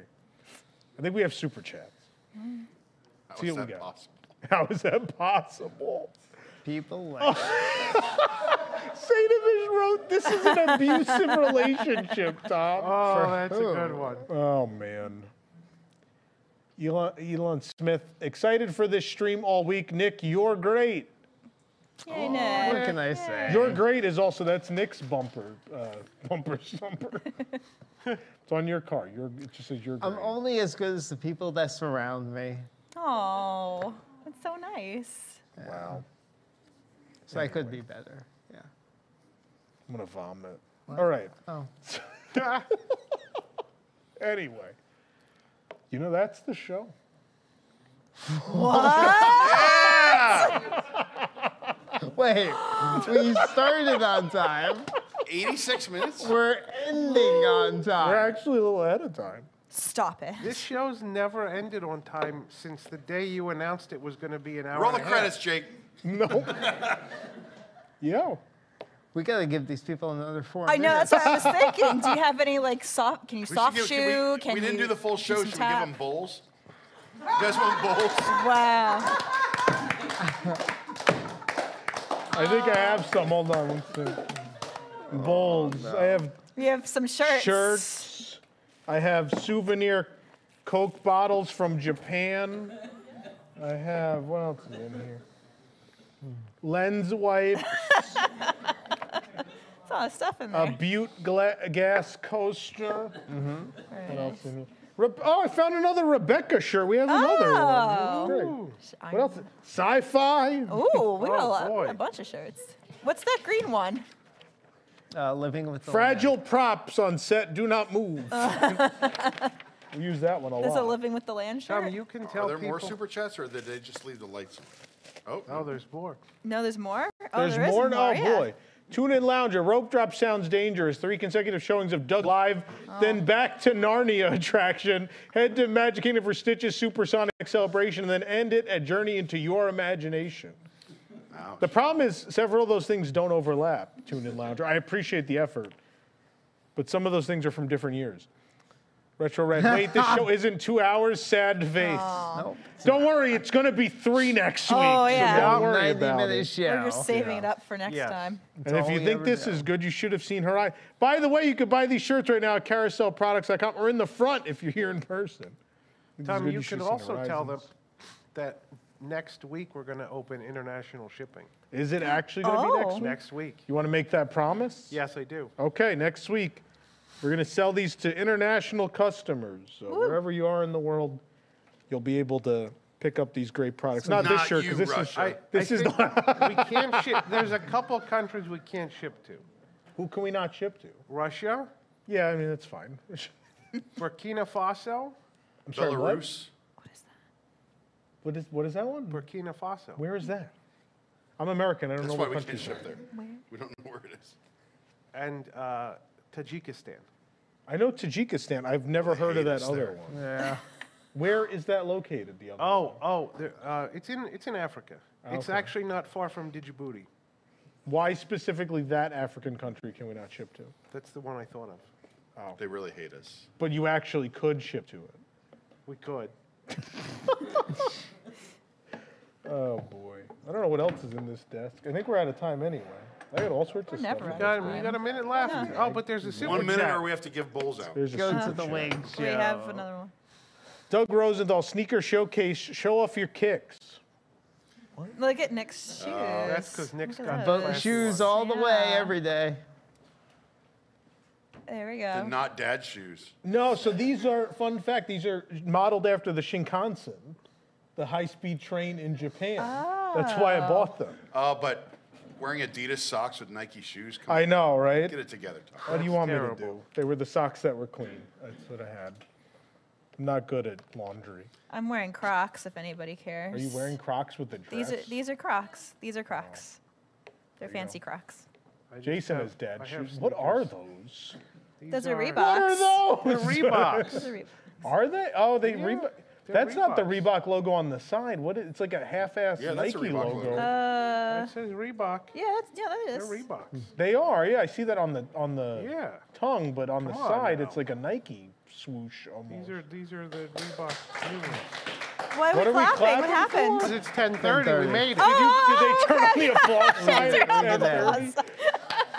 I think we have super chats. How See is what we that got. possible? How is that possible? People like. Satavish wrote, "This is an abusive relationship, Tom." Oh, For that's a good one. Oh man. Elon, Elon Smith, excited for this stream all week. Nick, you're great. Yay, Nick. What can I say? You're great is also that's Nick's bumper, uh, bumper stumper. it's on your car. You're, it just says you're great. I'm only as good as the people that surround me. Oh, that's so nice. Wow. So I could be better. Yeah. I'm gonna vomit. All right. Oh. Anyway, you know that's the show. What? Wait, we started on time. 86 minutes? We're ending on time. We're actually a little ahead of time. Stop it. This show's never ended on time since the day you announced it was going to be an hour. Roll the and a half. credits, Jake. No. Yo. We gotta give these people another four. I know, that's what I was thinking. Do you have any like soft? Can you We should soft give- shoe? can we, Can we didn't you do the full show. some Should we tap? give them bowls? You guys want bowls? Wow. I think I have some. Hold on. One second. Oh, bowls. I have We have some shirts. shirts. I have souvenir Coke bottles from Japan. I have what else is in here? Lens wipes, It's a lot of stuff in there. a Butte gla- gas coaster. Mm-hmm. What else in here? Re- oh, I found another Rebecca shirt. We have another one. This is oh. great. What else? Sci-fi. Ooh, we got a, Oh, lot, a bunch of shirts. What's that green one? Uh, living with the Fragile props on set. Do not move. we use that one a There's a lot. living with the land shirt. Tom, you can Are tell there more super chats, or did they just leave the lights on? Oh, Oh, there's more. No, there's more. Oh, There's there is more. Oh yeah. boy. Tune in Lounger. Rope drop sounds dangerous. Three consecutive showings of Doug live. Then back to Narnia attraction. Head to Magic Kingdom for Stitch's Supersonic Celebration, and then end it at Journey into Your Imagination. The problem is several of those things don't overlap. Tune in Lounger. I appreciate the effort, but some of those things are from different years. Retro Red. Wait, this show isn't two hours. Sad face. Oh. Nope. Don't worry, it's going to be three next week. Oh, so yeah. don't worry about it. show. We're just saving Yeah. it up for next Yes. time. And if you think this do. is good, you should have seen her eye. By the way, you could buy these shirts right now at carouselproducts.com or in the front if you're here in person. It's Tom, good you should can also tell them that next week we're going to open international shipping. Is it actually going to be Oh. next week? Next week. You want to make that promise? Yes, I do. Okay, next week. We're going to sell these to international customers. So wherever you are in the world, you'll be able to pick up these great products. not, this Not shirt, you, because this is Russia. I, this I is think not. we can't ship. There's a couple countries we can't ship to. Who can we not ship to? Russia, Yeah, I mean that's fine. Burkina Faso, I'm sorry. What? Belarus. What is what is that one? Burkina Faso. Where is that? I'm American. I don't That's know why what we can't country. ship there. We don't know where it is. and uh, Tajikistan. I know Tajikistan. I've never heard of hate that us other there. one. Yeah. Where is that located? The other. one? Oh, oh, there, uh, it's in it's in Africa. It's Okay. actually not far from Djibouti. Why specifically that African country can we not ship to? That's the one I thought of. They really hate us. But you actually could ship to it. We could. Oh boy. I don't know what else is in this desk. I think we're out of time anyway. I got all sorts of never stuff. out We got, we got a minute left. Oh, but there's a super One minute, chat. or we have to give bowls out. There's a Go to super the chat. wing show. We have another one. Doug Rosenthal sneaker showcase. Show off your kicks. Look at Nick's shoes. Oh, that's 'cause Nick's Look got at Boat those. shoes all the way Yeah. every day. There we The go. not dad shoes. No, so these are fun fact. These are modeled after the Shinkansen, the high-speed train in Japan. That's why I bought them. Uh, but wearing Adidas socks with Nike shoes. Come I on, know, right? Get it together, Tom. What do you want me to do? They were the socks that were clean. That's what I had. I'm not good at laundry. I'm wearing Crocs. If anybody cares. Are you wearing Crocs with the dress? These are these are Crocs. These are Crocs. They're fancy Crocs. I Jason have- has dad shoes. What are those? These Those are are- Reeboks. What are those? They're Reeboks. are, Reeboks. Are they? Oh, they Yeah, Reebok. They're That's not the Reebok logo on the side. What? Is, it's like a half-ass Yeah, that's a Nike Reebok logo. logo. Uh, It says Reebok. yeah, that's, yeah, that They're. Reeboks. They are. Yeah, I see that on the on the Yeah. tongue, but on the Come on side, now. it's like a Nike swoosh almost. These are these are the Reebok new ones. Why are What we are we clapping? clapping What happened? Because it's 10:30. We 10:30. made it. Oh, Did they turn on okay. the applause sign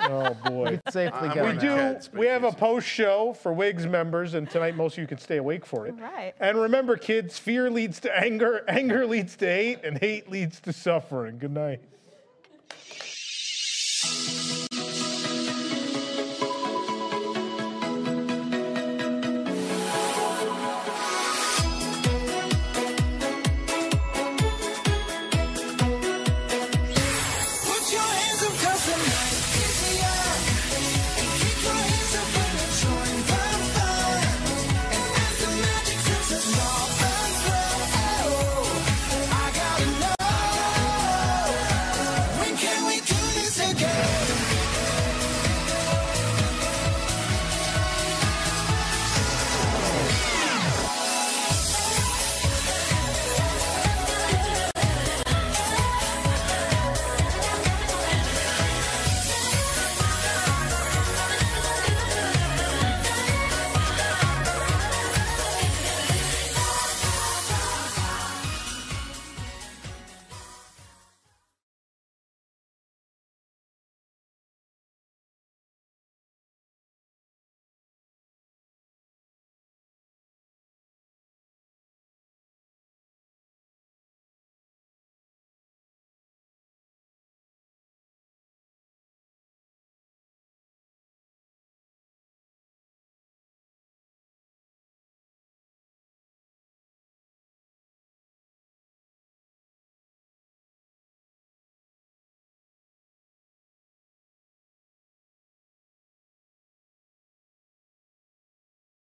at Turn on the 10:30? applause. Oh boy. You can safely we do. We have a post show for Wigs members, and tonight most of you can stay awake for it. Right. And remember, kids, fear leads to anger, anger leads to hate, and hate leads to suffering. Good night.